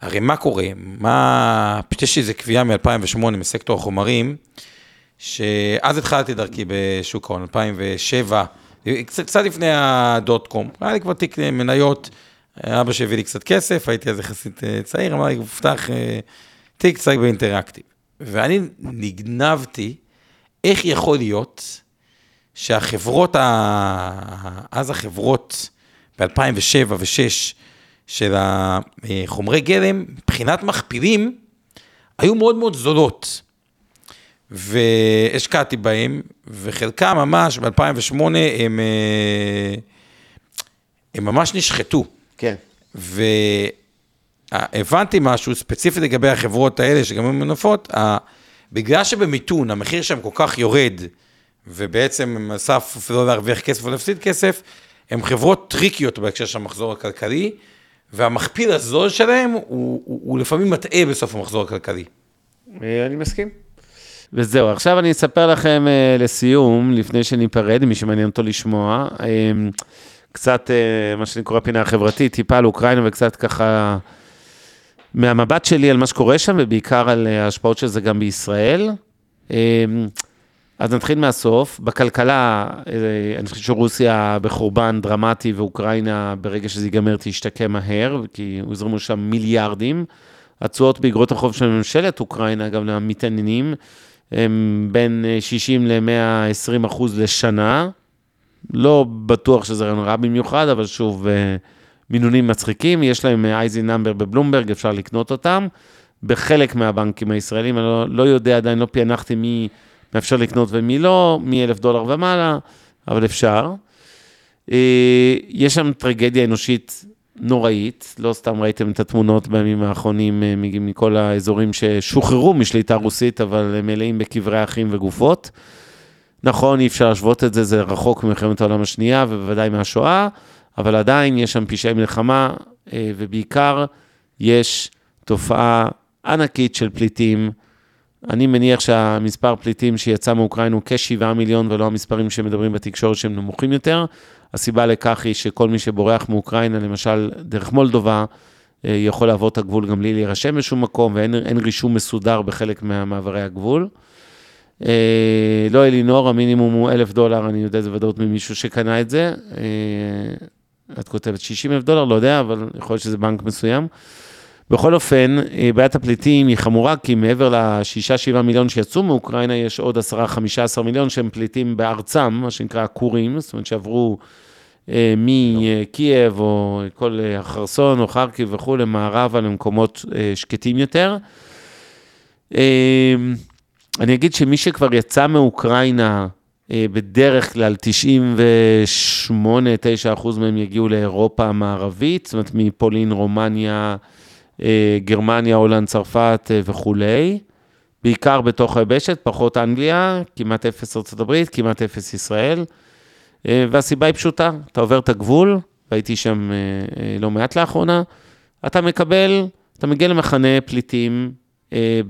Speaker 3: הרי מה קורה? מה... יש לי איזו קביעה מ-2008 מסקטור החומרים, שאז התחלתי דרכי בשוק ההון, 2007, קצת, לפני הדוט קום, היה לי כבר תיק מניות, אבא שהביא לי קצת כסף, הייתי אז יחסית אה, צעיר, אמר לי, פתח תיק צעיר באינטראקטיב. ואני נגנבתי, איך יכול להיות שהחברות, ה... אז החברות ב-2007 ו-2006 של החומרי גלם, מבחינת מכפילים, היו מאוד מאוד זולות. והשקעתי בהם, וחלקם ממש ב-2008 הם, אה, הם ממש נשחטו.
Speaker 4: כן.
Speaker 3: והבנתי משהו ספציפי לגבי החברות האלה, שגם הן מנופות, בגלל שבמיתון המחיר שם כל כך יורד, ובעצם הם אסף לא להרוויח כסף או להפסיד כסף, הן חברות טריקיות בהקשר של המחזור הכלכלי, והמכפיל הזול שלהם הוא, הוא, הוא לפעמים מטעה בסוף המחזור הכלכלי.
Speaker 4: אה, אני מסכים. וזהו, עכשיו אני אספר לכם uh, לסיום, לפני שניפרד, מי שמעניין אותו לשמוע, קצת, מה שאני קורא פינה החברתית, טיפה על אוקראינה וקצת ככה, מהמבט שלי על מה שקורה שם, ובעיקר על ההשפעות של זה גם בישראל. Um, אז נתחיל מהסוף. בכלכלה, אני חושב שרוסיה בחורבן דרמטי, ואוקראינה, ברגע שזה ייגמר, תשתקם מהר, כי הוזרמו שם מיליארדים. התשואות באגרות החוב של ממשלת אוקראינה, גם למתעניינים, הם בין 60 ל-120 אחוז לשנה. לא בטוח שזה רע במיוחד, אבל שוב, מינונים מצחיקים. יש להם אייזי נאמבר בבלומברג, אפשר לקנות אותם. בחלק מהבנקים הישראלים, אני לא, לא יודע, עדיין לא פענחתי מי מאפשר לקנות ומי לא, מ-1,000 דולר ומעלה, אבל אפשר. יש שם טרגדיה אנושית נוראית, לא סתם ראיתם את התמונות בימים האחרונים מכל האזורים ששוחררו משליטה רוסית, אבל מלאים בקברי אחים וגופות. נכון, אי אפשר להשוות את זה, זה רחוק ממלחמת העולם השנייה ובוודאי מהשואה, אבל עדיין יש שם פשעי מלחמה, ובעיקר יש תופעה ענקית של פליטים. אני מניח שהמספר פליטים שיצא מאוקראינה הוא כ-7 מיליון, ולא המספרים שמדברים בתקשורת שהם נמוכים יותר. הסיבה לכך היא שכל מי שבורח מאוקראינה, למשל דרך מולדובה, יכול לעבור את הגבול גם בלי להירשם בשום מקום, ואין רישום מסודר בחלק מהמעברי הגבול. לא אלינור, המינימום הוא אלף דולר, אני יודע את זה ודאות ממישהו שקנה את זה. את כותבת 60 אלף דולר, לא יודע, אבל יכול להיות שזה בנק מסוים. בכל אופן, בעיית הפליטים היא חמורה, כי מעבר ל-6-7 מיליון שיצאו מאוקראינה, יש עוד 10-15 מיליון שהם פליטים בארצם, מה שנקרא עקורים, זאת אומרת שעברו אה, מקייב או כל החרסון או חרקיב וכולי, מערבה למקומות אה, שקטים יותר. אה, אני אגיד שמי שכבר יצא מאוקראינה, אה, בדרך כלל 98-9% מהם יגיעו לאירופה המערבית, זאת אומרת מפולין, רומניה, גרמניה, הולנד, צרפת וכולי, בעיקר בתוך היבשת, פחות אנגליה, כמעט אפס ארה"ב, כמעט אפס ישראל, והסיבה היא פשוטה, אתה עובר את הגבול, והייתי שם לא מעט לאחרונה, אתה מקבל, אתה מגיע למחנה פליטים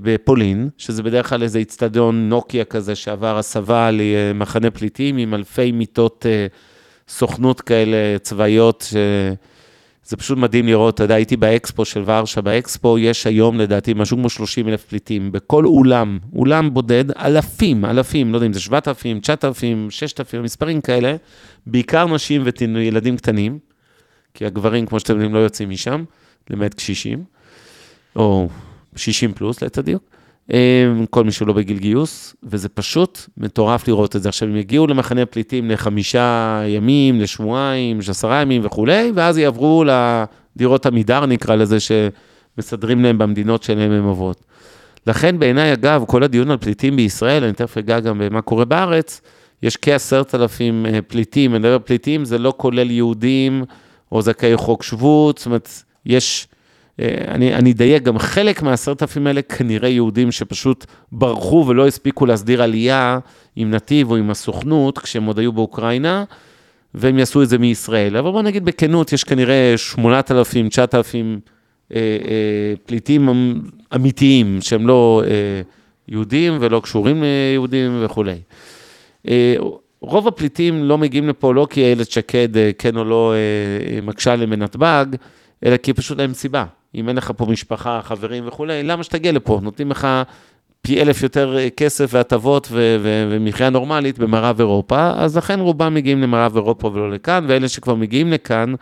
Speaker 4: בפולין, שזה בדרך כלל איזה אצטדיון נוקיה כזה שעבר הסבה למחנה פליטים עם אלפי מיטות סוכנות כאלה צבאיות, ש... זה פשוט מדהים לראות, אתה יודע, הייתי באקספו של ורשה, באקספו יש היום לדעתי משהו כמו 30 אלף פליטים, בכל אולם, אולם בודד, אלפים, אלפים, לא יודע אם זה 7,000, 9,000, 6,000, מספרים כאלה, בעיקר נשים וילדים קטנים, כי הגברים, כמו שאתם יודעים, לא יוצאים משם, למעט קשישים, או 60 פלוס, ליתר דיוק, כל מי שהוא לא בגיל גיוס, וזה פשוט מטורף לראות את זה. עכשיו, הם יגיעו למחנה פליטים לחמישה ימים, לשבועיים, לעשרה ימים וכולי, ואז יעברו לדירות עמידר, נקרא לזה, שמסדרים להם במדינות שלהם הם עוברות. לכן בעיניי, אגב, כל הדיון על פליטים בישראל, אני תכף אגע גם במה קורה בארץ, יש כעשרת אלפים אה, פליטים, אני מדבר פליטים, זה לא כולל יהודים או זכאי חוק שבות, זאת אומרת, יש, אני, אני אדייק, גם חלק מהעשרת אלפים האלה כנראה יהודים שפשוט ברחו ולא הספיקו להסדיר עלייה עם נתיב או עם הסוכנות, כשהם עוד היו באוקראינה, והם יעשו את זה מישראל. אבל בוא נגיד בכנות, יש כנראה 8,000, 9,000 אה, אה, פליטים אמ, אמיתיים, שהם לא אה, יהודים ולא קשורים ליהודים וכולי. רוב הפליטים לא מגיעים לפה לא כי איילת שקד כן או לא מקשה להם בנתב"ג, אלא כי פשוט אין סיבה. אם אין לך פה משפחה, חברים וכולי, למה שתגיע לפה? נותנים לך פי אלף יותר כסף והטבות ומחיה נורמלית במערב אירופה, אז לכן רובם מגיעים למערב אירופה ולא לכאן, ואלה שכבר מגיעים לכאן,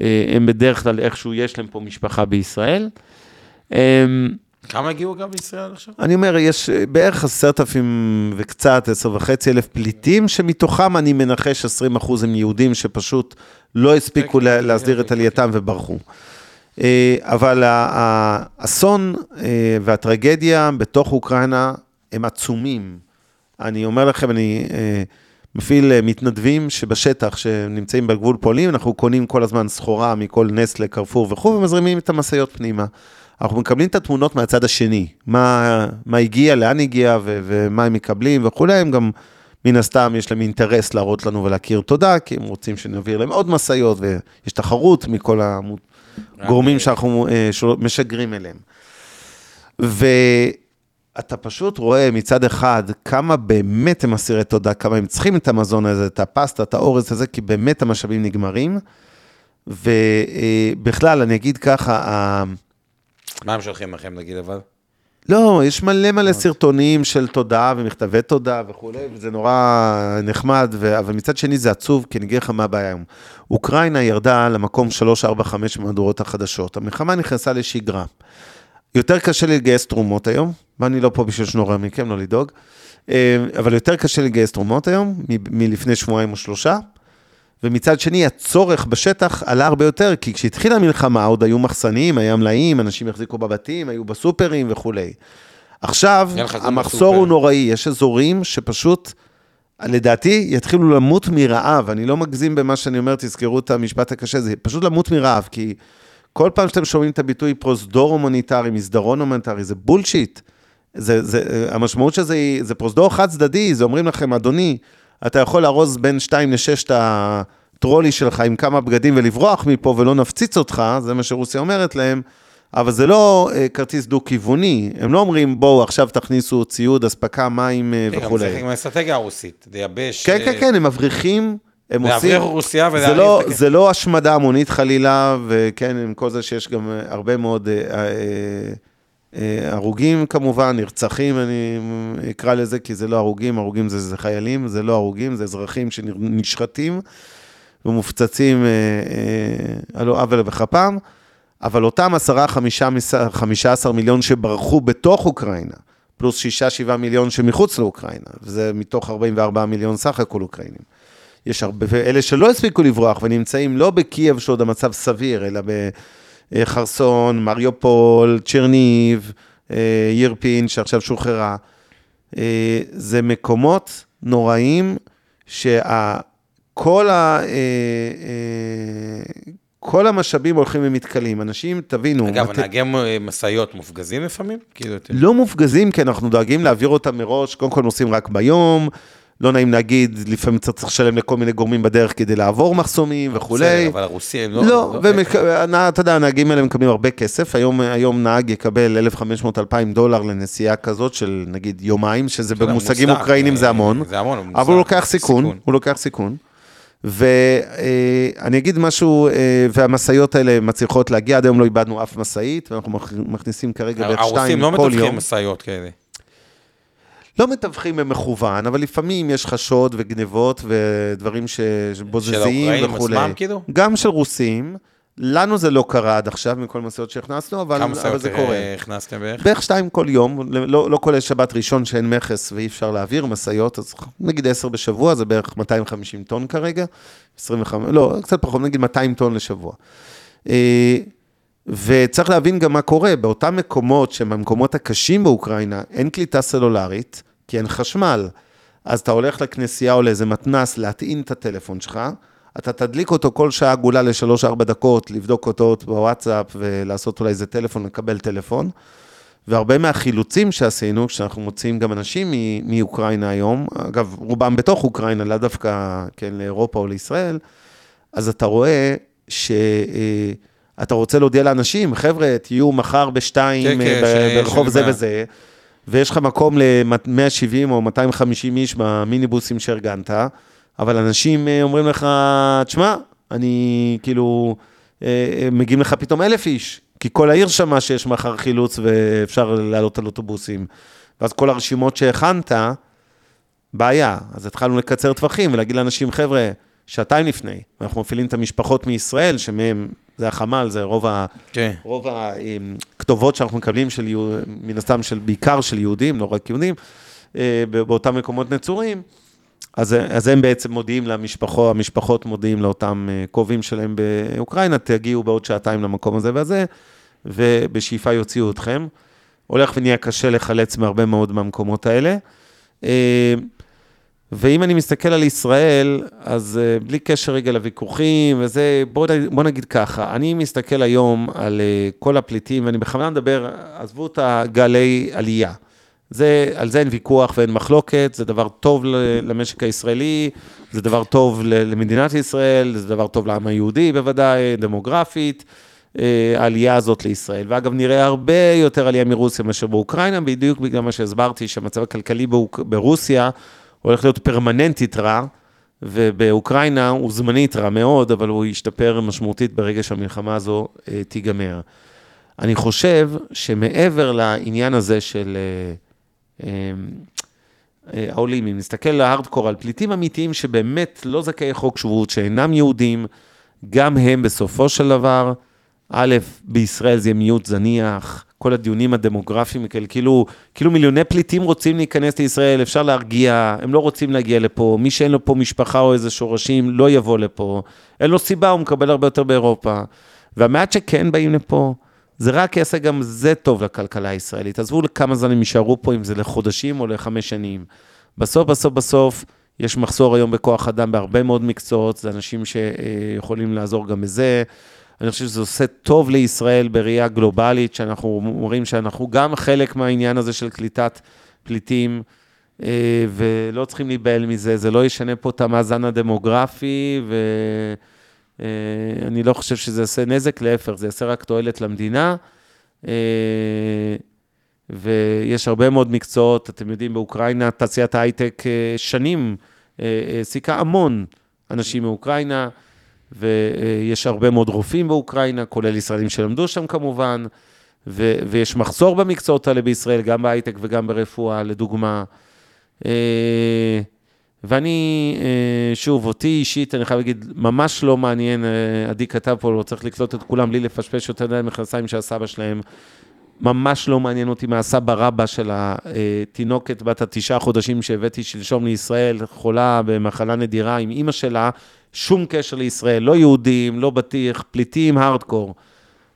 Speaker 4: אה, הם בדרך כלל איכשהו יש להם פה משפחה בישראל.
Speaker 3: אמ, כמה הגיעו גם בישראל עכשיו?
Speaker 4: אני אומר, יש בערך עשרת אלפים וקצת, עשר וחצי אלף פליטים, שמתוכם אני מנחש 20 אחוז הם יהודים שפשוט לא הספיקו להסדיר את עלייתם וברחו. אה, אבל האסון אה, והטרגדיה בתוך אוקראינה הם עצומים. אני אומר לכם, אני מפעיל אה, מתנדבים שבשטח, שנמצאים בגבול פולין, אנחנו קונים כל הזמן סחורה מכל נסטלה, קרפור וכו', ומזרימים את המשאיות פנימה. אנחנו מקבלים את התמונות מהצד השני, מה, מה הגיע, לאן הגיע ו- ומה הם מקבלים וכולי, הם גם מן הסתם יש להם אינטרס להראות לנו ולהכיר תודה, כי הם רוצים שנעביר להם עוד משאיות, ויש תחרות מכל הגורמים שאנחנו אה, משגרים אליהם. ו... אתה פשוט רואה מצד אחד כמה באמת הם אסירי תודה, כמה הם צריכים את המזון הזה, את הפסטה, את האורז הזה, כי באמת המשאבים נגמרים. ובכלל, אני אגיד ככה,
Speaker 3: מה הם שולחים לכם, נגיד, אבל?
Speaker 4: לא, יש מלא מלא סרטונים של תודה ומכתבי תודה וכולי, וזה נורא נחמד, ו... אבל מצד שני זה עצוב, כי אני אגיד לך מה הבעיה היום. אוקראינה ירדה למקום 3, 4, 5 במהדורות החדשות. המלחמה נכנסה לשגרה. יותר קשה לגייס תרומות היום, ואני לא פה בשביל שנורא מכם, לא לדאוג, אה, אבל יותר קשה לגייס תרומות היום, מלפני שבועיים או שלושה. ומצד שני, הצורך בשטח עלה הרבה יותר, כי כשהתחילה המלחמה עוד היו מחסנים, היה מלאים, אנשים החזיקו בבתים, היו בסופרים וכולי. עכשיו, המחסור. הוא נוראי, יש אזורים שפשוט, לדעתי, יתחילו למות מרעב. אני לא מגזים במה שאני אומר, תזכרו את המשפט הקשה, זה פשוט למות מרעב, כי כל פעם שאתם שומעים את הביטוי פרוזדור הומניטרי, מסדרון הומניטרי, זה bullshit. זה, זה, המשמעות של זה היא, זה פרוזדור חד צדדי, זה אומרים לכם, אדוני, אתה יכול לארוז בין 2 ל-6 את הטרולי שלך עם כמה בגדים ולברוח מפה ולא נפציץ אותך, זה מה שרוסיה אומרת להם, אבל זה לא uh, כרטיס דו-כיווני, הם לא אומרים, בואו עכשיו תכניסו ציוד, אספקה, מים uh, וכולי.
Speaker 3: זה גם האסטרטגיה הרוסית, לייבש...
Speaker 4: כן, כן, כן, הם מבריחים. הם
Speaker 3: עושים... להבריח רוסיה
Speaker 4: ולהריב לא, זה לא השמדה המונית חלילה, וכן, עם כל זה שיש גם הרבה מאוד אה, אה, אה, הרוגים כמובן, נרצחים, אני אקרא לזה, כי זה לא הרוגים, הרוגים זה, זה חיילים, זה לא הרוגים, זה אזרחים שנשחטים ומופצצים על לא עוול בכפם, אבל אותם 10-15 מיליון שברחו בתוך אוקראינה, פלוס 6-7 מיליון שמחוץ לאוקראינה, וזה מתוך 44 מיליון סך הכל אוקראינים. יש הרבה, ואלה שלא הספיקו לברוח ונמצאים לא בקייב, שעוד המצב סביר, אלא בחרסון, מריופול, צ'רניב, אה, ירפין, שעכשיו שוחררה. אה, זה מקומות נוראים שכל ה... אה, כל המשאבים הולכים ומתכלים. אנשים, תבינו...
Speaker 3: אגב, את... נהגי משאיות מופגזים לפעמים? כאילו...
Speaker 4: לא מופגזים, כי אנחנו דואגים להעביר אותם מראש, קודם כל נוסעים רק ביום, לא נעים להגיד, לפעמים צריך לשלם לכל מיני גורמים בדרך כדי לעבור מחסומים וכולי. בסדר,
Speaker 3: אבל הרוסים לא...
Speaker 4: לא, ואתה יודע, הנהגים האלה מקבלים הרבה כסף. היום, היום נהג יקבל 1,500-2,000 דולר לנסיעה כזאת של נגיד יומיים, שזה במושגים אוקראינים זה המון.
Speaker 3: זה המון,
Speaker 4: אבל הוא לוקח סיכון, הוא לוקח סיכון. ואני אגיד משהו, אה, והמשאיות האלה מצליחות להגיע, עד היום לא איבדנו אף משאית, ואנחנו מכניסים כרגע בערך שתיים כל יום. הרוסים לא מתווכים
Speaker 3: משאיות כאלה.
Speaker 4: לא מתווכים במכוון, אבל לפעמים יש חשוד וגנבות ודברים שבוזזים וכולי. של האוקראינים עצמם
Speaker 3: כאילו?
Speaker 4: גם של רוסים, לנו זה לא קרה עד עכשיו, מכל המסעות שהכנסנו, אבל,
Speaker 3: כמה
Speaker 4: אבל
Speaker 3: משאיות
Speaker 4: זה
Speaker 3: אה,
Speaker 4: קורה.
Speaker 3: הכנסתם בערך?
Speaker 4: בערך שתיים כל יום, לא, לא כולל שבת ראשון שאין מכס ואי אפשר להעביר משאיות, אז נגיד עשר בשבוע, זה בערך 250 טון כרגע, 25, לא, קצת פחות, נגיד 200 טון לשבוע. אה, וצריך להבין גם מה קורה, באותם מקומות שהם המקומות הקשים באוקראינה, אין קליטה סלולרית, כי אין חשמל. אז אתה הולך לכנסייה או לאיזה מתנס להטעין את הטלפון שלך, אתה תדליק אותו כל שעה עגולה לשלוש-ארבע דקות, לבדוק אותו בוואטסאפ ולעשות אולי איזה טלפון, לקבל טלפון. והרבה מהחילוצים שעשינו, כשאנחנו מוציאים גם אנשים מאוקראינה היום, אגב, רובם בתוך אוקראינה, לאו דווקא כן, לאירופה או לישראל, אז אתה רואה שאתה רוצה להודיע לאנשים, חבר'ה, תהיו מחר בשתיים
Speaker 3: כן, כן,
Speaker 4: ב-
Speaker 3: ש-
Speaker 4: ברחוב זה. וזה, ויש לך מקום ל-170 או 250 איש במיניבוסים שארגנת, אבל אנשים אה, אומרים לך, תשמע, אני כאילו, אה, אה, מגיעים לך פתאום אלף איש, כי כל העיר שמעה שיש מחר חילוץ ואפשר לעלות על אוטובוסים. ואז כל הרשימות שהכנת, בעיה. אז התחלנו לקצר טווחים ולהגיד לאנשים, חבר'ה, שעתיים לפני, אנחנו מפעילים את המשפחות מישראל, שמהם, זה החמ"ל, זה רוב ה...
Speaker 3: כן.
Speaker 4: רוב הכתובות שאנחנו מקבלים של, מן הסתם, של בעיקר של יהודים, לא רק יהודים, אה, באותם מקומות נצורים, אז, אז הם בעצם מודיעים למשפחות, המשפחות מודיעים לאותם אה, קרובים שלהם באוקראינה, תגיעו בעוד שעתיים למקום הזה והזה, ובשאיפה יוציאו אתכם. הולך ונהיה קשה לחלץ מהרבה מאוד מהמקומות האלה. ואם אני מסתכל על ישראל, אז אה, בלי קשר רגע לוויכוחים וזה, בוא, בוא נגיד ככה, אני מסתכל היום על אה, כל הפליטים, ואני בכוונה מדבר, עזבו את הגלי עלייה. זה, על זה אין ויכוח ואין מחלוקת, זה דבר טוב למשק הישראלי, זה דבר טוב למדינת ישראל, זה דבר טוב לעם היהודי בוודאי, דמוגרפית, אה, העלייה הזאת לישראל. ואגב, נראה הרבה יותר עלייה מרוסיה מאשר באוקראינה, בדיוק בגלל מה שהסברתי, שהמצב הכלכלי ברוסיה הולך להיות פרמננטית רע, ובאוקראינה הוא זמנית רע מאוד, אבל הוא ישתפר משמעותית ברגע שהמלחמה הזו אה, תיגמר. אני חושב שמעבר לעניין הזה של אה, אה, אה, העולים, אם נסתכל להארדקור על פליטים אמיתיים שבאמת לא זכאי חוק שבות, שאינם יהודים, גם הם בסופו של דבר, א', בישראל זה מיעוט זניח, כל הדיונים הדמוגרפיים כאלה, כאילו, כאילו מיליוני פליטים רוצים להיכנס לישראל, אפשר להרגיע, הם לא רוצים להגיע לפה, מי שאין לו פה משפחה או איזה שורשים, לא יבוא לפה, אין לו סיבה, הוא מקבל הרבה יותר באירופה. והמעט שכן באים לפה, זה רק יעשה גם זה טוב לכלכלה הישראלית. עזבו לכמה זמן הם יישארו פה, אם זה לחודשים או לחמש שנים. בסוף, בסוף, בסוף, יש מחסור היום בכוח אדם בהרבה מאוד מקצועות, זה אנשים שיכולים לעזור גם בזה. אני חושב שזה עושה טוב לישראל בראייה גלובלית, שאנחנו אומרים שאנחנו גם חלק מהעניין הזה של קליטת פליטים, אה, ולא צריכים להיבהל מזה, זה לא ישנה פה את המאזן הדמוגרפי, ואני לא חושב שזה יעשה נזק, להפך, זה יעשה רק תועלת למדינה. אה, ויש הרבה מאוד מקצועות, אתם יודעים, באוקראינה, תעשיית ההייטק אה, שנים אה, העסיקה המון אנשים מאוקראינה, ויש הרבה מאוד רופאים באוקראינה, כולל ישראלים שלמדו שם כמובן, ו- ויש מחסור במקצועות האלה בישראל, גם בהייטק וגם ברפואה, לדוגמה. אה, ואני, אה, שוב, אותי אישית, אני חייב להגיד, ממש לא מעניין, אה, עדי כתב פה, לא צריך לקלוט את כולם בלי לפשפש יותר מדי מכנסיים של הסבא שלהם. ממש לא מעניין אותי מה הסבא רבא של התינוקת בת התשעה חודשים שהבאתי שלשום לישראל, חולה במחלה נדירה עם אימא שלה, שום קשר לישראל, לא יהודים, לא בטיח, פליטים, הארדקור.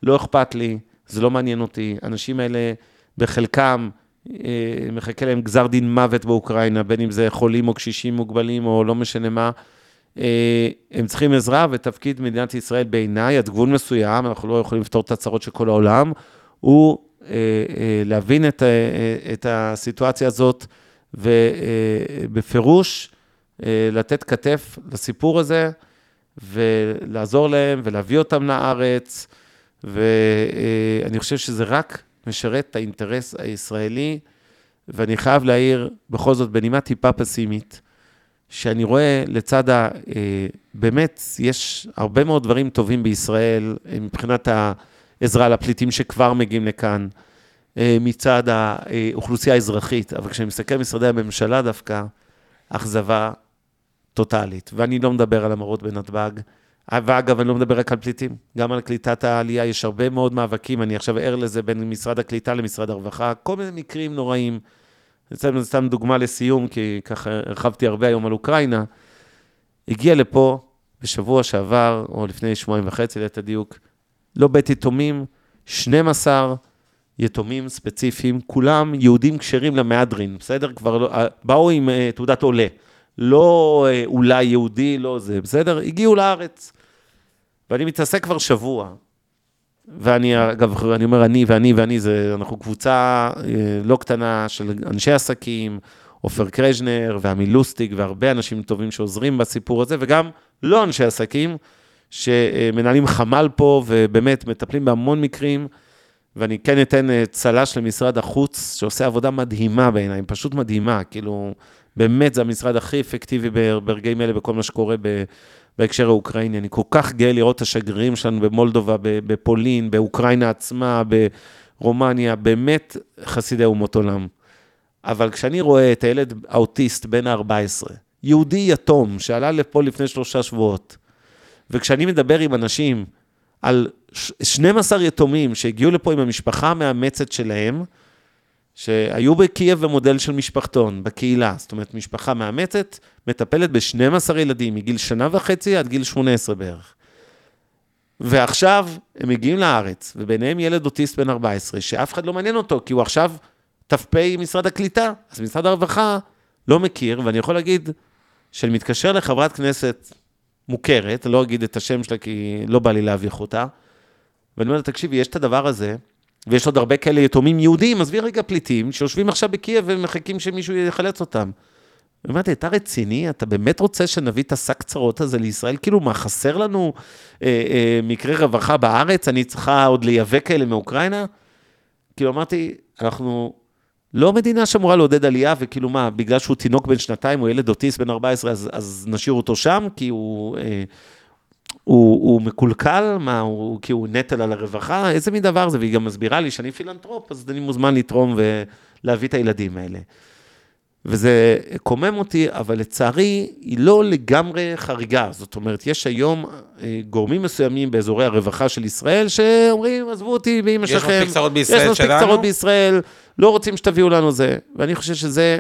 Speaker 4: לא אכפת לי, זה לא מעניין אותי. האנשים האלה, בחלקם, אה, מחכה להם גזר דין מוות באוקראינה, בין אם זה חולים או קשישים מוגבלים או לא משנה מה. אה, הם צריכים עזרה, ותפקיד מדינת ישראל בעיניי, עד גבול מסוים, אנחנו לא יכולים לפתור את הצרות של כל העולם, הוא אה, להבין את, את הסיטואציה הזאת, ובפירוש לתת כתף לסיפור הזה, ולעזור להם, ולהביא אותם לארץ, ואני חושב שזה רק משרת את האינטרס הישראלי, ואני חייב להעיר, בכל זאת, בנימה טיפה פסימית, שאני רואה לצד ה... אה, באמת, יש הרבה מאוד דברים טובים בישראל, אה, מבחינת העזרה לפליטים שכבר מגיעים לכאן, אה, מצד האוכלוסייה האזרחית, אבל כשאני מסתכל על משרדי הממשלה דווקא, אכזבה טוטאלית. ואני לא מדבר על המראות בנתב"ג, ואגב, אני לא מדבר רק על פליטים, גם על קליטת העלייה, יש הרבה מאוד מאבקים, אני עכשיו ער לזה בין משרד הקליטה למשרד הרווחה, כל מיני מקרים נוראים. זה סתם דוגמה לסיום, כי ככה הרחבתי הרבה היום על אוקראינה. הגיע לפה בשבוע שעבר, או לפני שבועיים וחצי, ליתר דיוק, לא בית יתומים, 12 יתומים ספציפיים, כולם יהודים כשרים למהדרין, בסדר? כבר לא, באו עם uh, תעודת עולה. לא uh, אולי יהודי, לא זה, בסדר? הגיעו לארץ. ואני מתעסק כבר שבוע, ואני, אגב, אני אומר אני ואני ואני, זה, אנחנו קבוצה uh, לא קטנה של אנשי עסקים, עופר קרז'נר ועמי לוסטיג והרבה אנשים טובים שעוזרים בסיפור הזה, וגם לא אנשי עסקים, שמנהלים חמ"ל פה ובאמת מטפלים בהמון מקרים. ואני כן אתן אה, צל"ש למשרד החוץ, שעושה עבודה מדהימה בעיניי, פשוט מדהימה, כאילו, באמת זה המשרד הכי אפקטיבי ברגעים אלה בכל מה שקורה בהקשר האוקראיני. אני כל כך גאה לראות את השגרירים שלנו במולדובה, בפולין, באוקראינה עצמה, ברומניה, באמת חסידי אומות עולם. אבל כשאני רואה את הילד האוטיסט בן ה-14, יהודי יתום, שעלה לפה לפני שלושה שבועות, וכשאני מדבר עם אנשים על 12 יתומים שהגיעו לפה עם המשפחה המאמצת שלהם, שהיו בקייב במודל של משפחתון, בקהילה, זאת אומרת, משפחה מאמצת, מטפלת ב-12 ילדים מגיל שנה וחצי עד גיל 18 בערך. ועכשיו הם מגיעים לארץ, וביניהם ילד אוטיסט בן 14, שאף אחד לא מעניין אותו, כי הוא עכשיו ת"פ משרד הקליטה, אז משרד הרווחה לא מכיר, ואני יכול להגיד שאני מתקשר לחברת כנסת מוכרת, לא אגיד את השם שלה כי לא בא לי להביך אותה, ואני אומר לה, תקשיבי, יש את הדבר הזה, ויש עוד הרבה כאלה יתומים יהודים, עזבי רגע פליטים, שיושבים עכשיו בקייב ומחכים שמישהו יחלץ אותם. אמרתי, אתה רציני? אתה באמת רוצה שנביא את השק צרות הזה לישראל? כאילו, מה, חסר לנו אה, אה, מקרה רווחה בארץ? אני צריכה עוד לייבא כאלה מאוקראינה? כאילו, אמרתי, אנחנו לא מדינה שאמורה לעודד עלייה, וכאילו מה, בגלל שהוא תינוק בן שנתיים, הוא ילד אוטיסט בן 14, אז, אז נשאיר אותו שם, כי הוא, אה, הוא, הוא מקולקל, מה, הוא, כי הוא נטל על הרווחה, איזה מין דבר זה? והיא גם מסבירה לי שאני פילנטרופ, אז אני מוזמן לתרום ולהביא את הילדים האלה. וזה קומם אותי, אבל לצערי, היא לא לגמרי חריגה. זאת אומרת, יש היום אה, גורמים מסוימים באזורי הרווחה של ישראל, שאומרים, עזבו אותי באמא שלכם.
Speaker 3: יש מספיק צרות בישראל שלנו.
Speaker 4: יש מספיק צרות בישראל, לא רוצים שתביאו לנו זה. ואני חושב שזה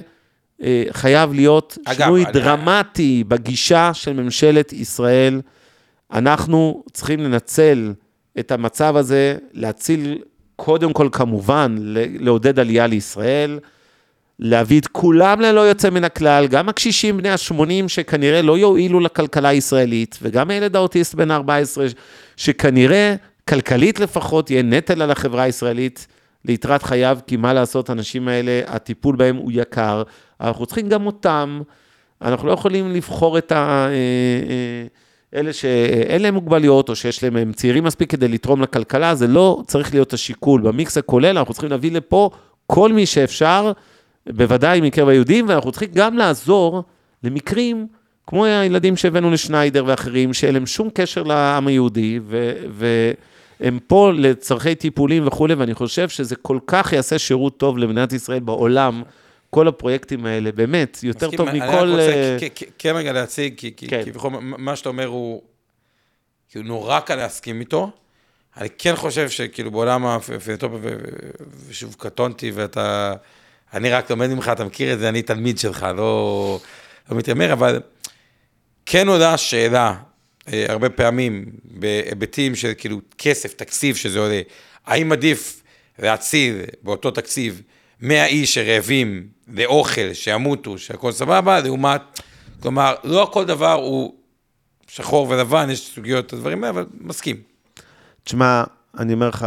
Speaker 4: אה, חייב להיות אגב, שינוי אני... דרמטי בגישה של ממשלת ישראל. אנחנו צריכים לנצל את המצב הזה, להציל, קודם כל, כמובן, לעודד עלייה לישראל. להביא את כולם ללא יוצא מן הכלל, גם הקשישים בני ה-80 שכנראה לא יועילו לכלכלה הישראלית, וגם הילד האוטיסט בן 14, שכנראה, כלכלית לפחות, יהיה נטל על החברה הישראלית ליתרת חייו, כי מה לעשות, האנשים האלה, הטיפול בהם הוא יקר, אנחנו צריכים גם אותם, אנחנו לא יכולים לבחור את ה... אה, אה, אלה שאין להם מוגבלויות, או שיש להם, הם צעירים מספיק כדי לתרום לכלכלה, זה לא צריך להיות השיקול. במיקס הכולל, אנחנו צריכים להביא לפה כל מי שאפשר, בוודאי מקרב היהודים, ואנחנו צריכים גם לעזור למקרים כמו הילדים שהבאנו לשניידר ואחרים, שאין להם שום קשר לעם היהודי, ו- והם פה לצורכי טיפולים וכולי, ואני חושב שזה כל כך יעשה שירות טוב למדינת ישראל בעולם. כל הפרויקטים האלה, באמת, יותר טוב מכל... אני
Speaker 3: רק רוצה כן רגע להציג, כי כן. כביכול מה שאתה אומר הוא, כאילו נורא קל להסכים איתו. אני כן חושב שכאילו בעולם הפילנטרופיה, ושוב, קטונתי, ואתה... אני רק לומד ממך, אתה מכיר את זה, אני תלמיד שלך, לא, לא מתיימר, אבל כן עולה שאלה, אה, הרבה פעמים, בהיבטים של כאילו כסף, תקציב שזה עולה, האם עדיף להציל באותו תקציב 100 איש שרעבים לאוכל, שימותו, שהכל סבבה, לעומת, כלומר, לא כל דבר הוא שחור ולבן, יש סוגיות, הדברים האלה, אבל מסכים.
Speaker 4: תשמע, אני אומר לך,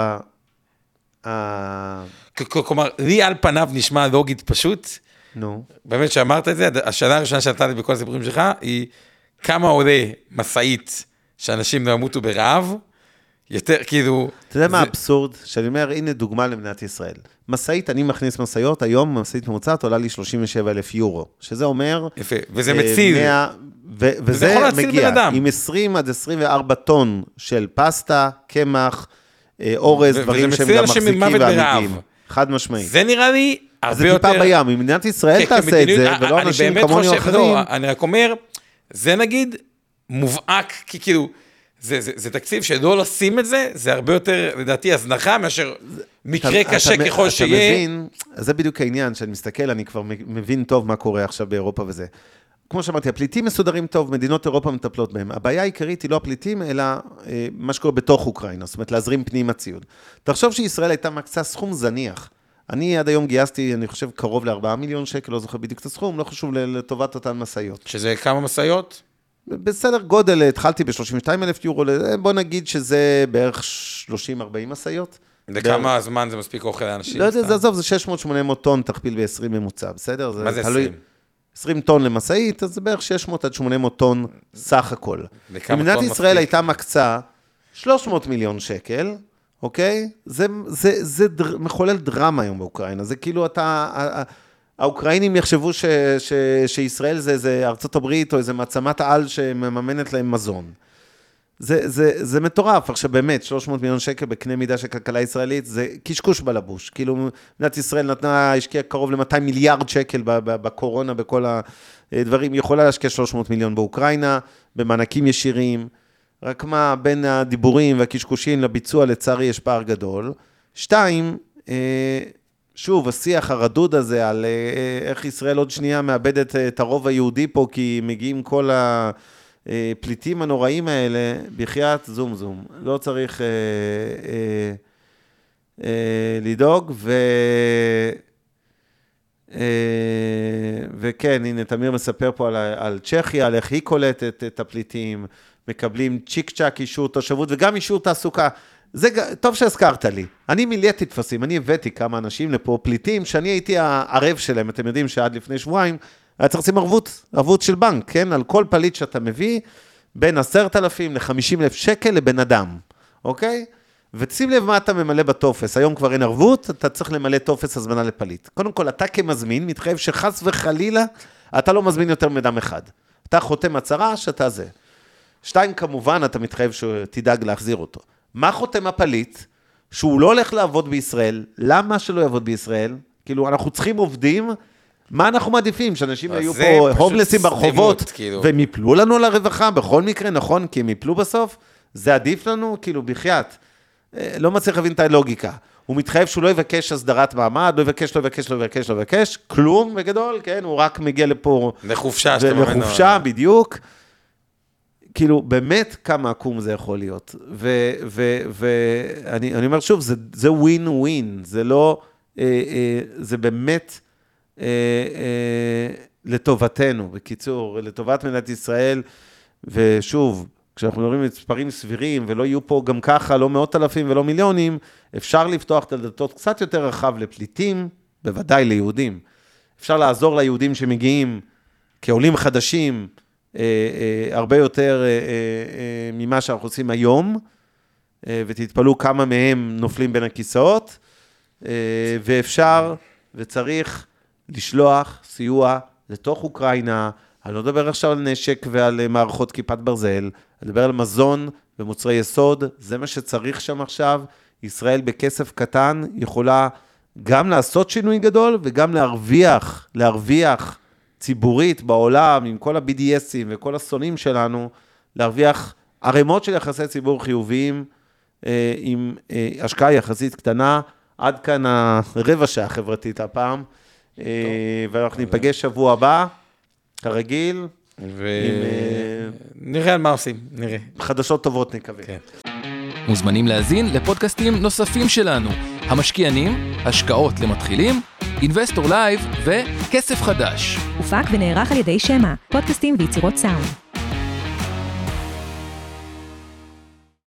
Speaker 3: כלומר, לי על פניו נשמע לוגית פשוט.
Speaker 4: נו.
Speaker 3: באמת שאמרת את זה, השאלה הראשונה שעלתה לי בכל הסיפורים שלך, היא כמה עולה משאית שאנשים לא ימותו ברעב, יותר, כאילו...
Speaker 4: אתה יודע מה האבסורד? שאני אומר, הנה דוגמה למדינת ישראל. משאית, אני מכניס משאיות, היום משאית ממוצעת עולה לי 37 אלף יורו, שזה אומר...
Speaker 3: יפה, וזה מציל. 100,
Speaker 4: ו- וזה מגיע עם 20 עד 24 טון של פסטה, קמח, אה, אורז, דברים שהם גם מחזיקים ועמידים. חד משמעית.
Speaker 3: זה נראה לי הרבה יותר...
Speaker 4: זה טיפה בים, אם מדינת ישראל תעשה את זה, ולא אנשים כמוני או אחרים...
Speaker 3: לא, אני רק אומר, זה נגיד מובהק, כי כאילו, זה, זה, זה תקציב שלא לשים את זה, זה הרבה יותר, לדעתי, הזנחה מאשר מקרה
Speaker 4: אתה-
Speaker 3: קשה
Speaker 4: אתה-
Speaker 3: ככל
Speaker 4: אתה
Speaker 3: שיהיה.
Speaker 4: מבין, זה בדיוק העניין, שאני מסתכל, אני כבר מבין טוב מה קורה עכשיו באירופה וזה. כמו שאמרתי, הפליטים מסודרים טוב, מדינות אירופה מטפלות בהם. הבעיה העיקרית היא לא הפליטים, אלא אה, מה שקורה בתוך אוקראינה, זאת אומרת, להזרים פנימה ציוד. תחשוב שישראל הייתה מקצה סכום זניח. אני עד היום גייסתי, אני חושב, קרוב ל-4 מיליון שקל, לא זוכר בדיוק את הסכום, לא חשוב, לטובת אותן משאיות.
Speaker 3: שזה כמה משאיות?
Speaker 4: בסדר גודל, התחלתי ב-32 אלף יורו, בוא נגיד שזה בערך 30-40 משאיות.
Speaker 3: לכמה זמן זה מספיק אוכל לאנשים?
Speaker 4: לא יודע? זה עזוב, זה 600-800 טון, תכפיל ב-20 ממוצע, בסדר?
Speaker 3: מה זה
Speaker 4: תלוי-
Speaker 3: 20?
Speaker 4: 20 טון למשאית, אז זה בערך 600 עד 800 טון סך הכל. מדינת ישראל
Speaker 3: מספיק?
Speaker 4: הייתה מקצה 300 מיליון שקל, אוקיי? זה, זה, זה דר, מחולל דרמה היום באוקראינה. זה כאילו אתה... האוקראינים יחשבו ש, ש, שישראל זה, זה ארצות הברית או איזה מעצמת העל שמממנת להם מזון. זה, זה, זה מטורף. עכשיו באמת, 300 מיליון שקל בקנה מידה של כלכלה ישראלית, זה קשקוש בלבוש. כאילו, מדינת ישראל נתנה, השקיעה קרוב ל-200 מיליארד שקל בקורונה, בכל הדברים. היא יכולה להשקיע 300 מיליון באוקראינה, במענקים ישירים. רק מה, בין הדיבורים והקשקושים לביצוע, לצערי, יש פער גדול. שתיים, אה, שוב, השיח הרדוד הזה על אה, איך ישראל עוד שנייה מאבדת אה, את הרוב היהודי פה, כי מגיעים כל הפליטים הנוראים האלה, בחייאת זום זום. לא צריך אה, אה, אה, לדאוג, ו... אה, וכן, הנה, תמיר מספר פה על, על צ'כיה, על איך היא קולטת את הפליטים, מקבלים צ'יק צ'אק אישור תושבות וגם אישור תעסוקה. זה טוב שהזכרת לי. אני מילאתי טפסים, אני הבאתי כמה אנשים לפה, פליטים, שאני הייתי הערב שלהם. אתם יודעים שעד לפני שבועיים היה צריך לשים ערבות, ערבות של בנק, כן? על כל פליט שאתה מביא, בין 10,000 ל-50,000 שקל לבן אדם, אוקיי? ושים לב מה אתה ממלא בטופס. היום כבר אין ערבות, אתה צריך למלא טופס הזמנה לפליט. קודם כל, אתה כמזמין מתחייב שחס וחלילה אתה לא מזמין יותר מאדם אחד. אתה חותם הצהרה שאתה זה. שתיים, כמובן, אתה מתחייב שתדאג להחזיר אותו. מה חותם הפליט? שהוא לא הולך לעבוד בישראל, למה שלא יעבוד בישראל? כאילו, אנחנו צריכים עובדים, מה אנחנו מעדיפים? שאנשים יהיו פה הומלסים ברחובות,
Speaker 3: כאילו.
Speaker 4: והם יפלו לנו לרווחה בכל מקרה, נכון? כי הם יפלו בסוף? זה עדיף לנו? כאילו, בחייאת. אה, לא מצליח להבין את הלוגיקה. הוא מתחייב שהוא לא יבקש הסדרת מעמד, לא יבקש, לא יבקש, לא יבקש, לא יבקש, כלום בגדול, כן? הוא רק מגיע לפה
Speaker 3: לחופשה שאתה ממנו.
Speaker 4: לחופשה, בדיוק. כאילו, באמת כמה עקום זה יכול להיות. ואני אני אומר שוב, זה, ווין ווין, זה לא, אה, אה, זה באמת אה, אה, לטובתנו, בקיצור, לטובת מדינת ישראל, ושוב, כשאנחנו מדברים מספרים סבירים, ולא יהיו פה גם ככה לא מאות אלפים ולא מיליונים, אפשר לפתוח את הדלתות קצת יותר רחב לפליטים, בוודאי ליהודים. אפשר לעזור ליהודים שמגיעים כעולים חדשים, הרבה יותר אה, אה, אה, ממה שאנחנו עושים היום, אה, ותתפלאו כמה מהם נופלים בין הכיסאות, אה, ואפשר וצריך לשלוח סיוע לתוך אוקראינה. אני לא מדבר עכשיו על נשק ועל אה, מערכות כיפת ברזל, אני מדבר על מזון ומוצרי יסוד, זה מה שצריך שם עכשיו. ישראל בכסף קטן יכולה גם לעשות שינוי גדול וגם להרוויח, להרוויח ציבורית בעולם עם כל ה-BDSים וכל השונאים שלנו, להרוויח ערימות של יחסי ציבור חיוביים אה, עם אה, השקעה יחסית קטנה. עד כאן הרבע שעה החברתית הפעם, אה, ואנחנו ניפגש שבוע הבא, כרגיל,
Speaker 3: ונראה על מה עושים, נראה.
Speaker 4: חדשות טובות נקווה.
Speaker 3: כן.
Speaker 1: מוזמנים להאזין לפודקאסטים נוספים שלנו, המשקיענים, השקעות למתחילים, אינבסטור לייב וכסף חדש.
Speaker 2: הופק ונערך על ידי שמע, פודקאסטים ויצירות סאונד.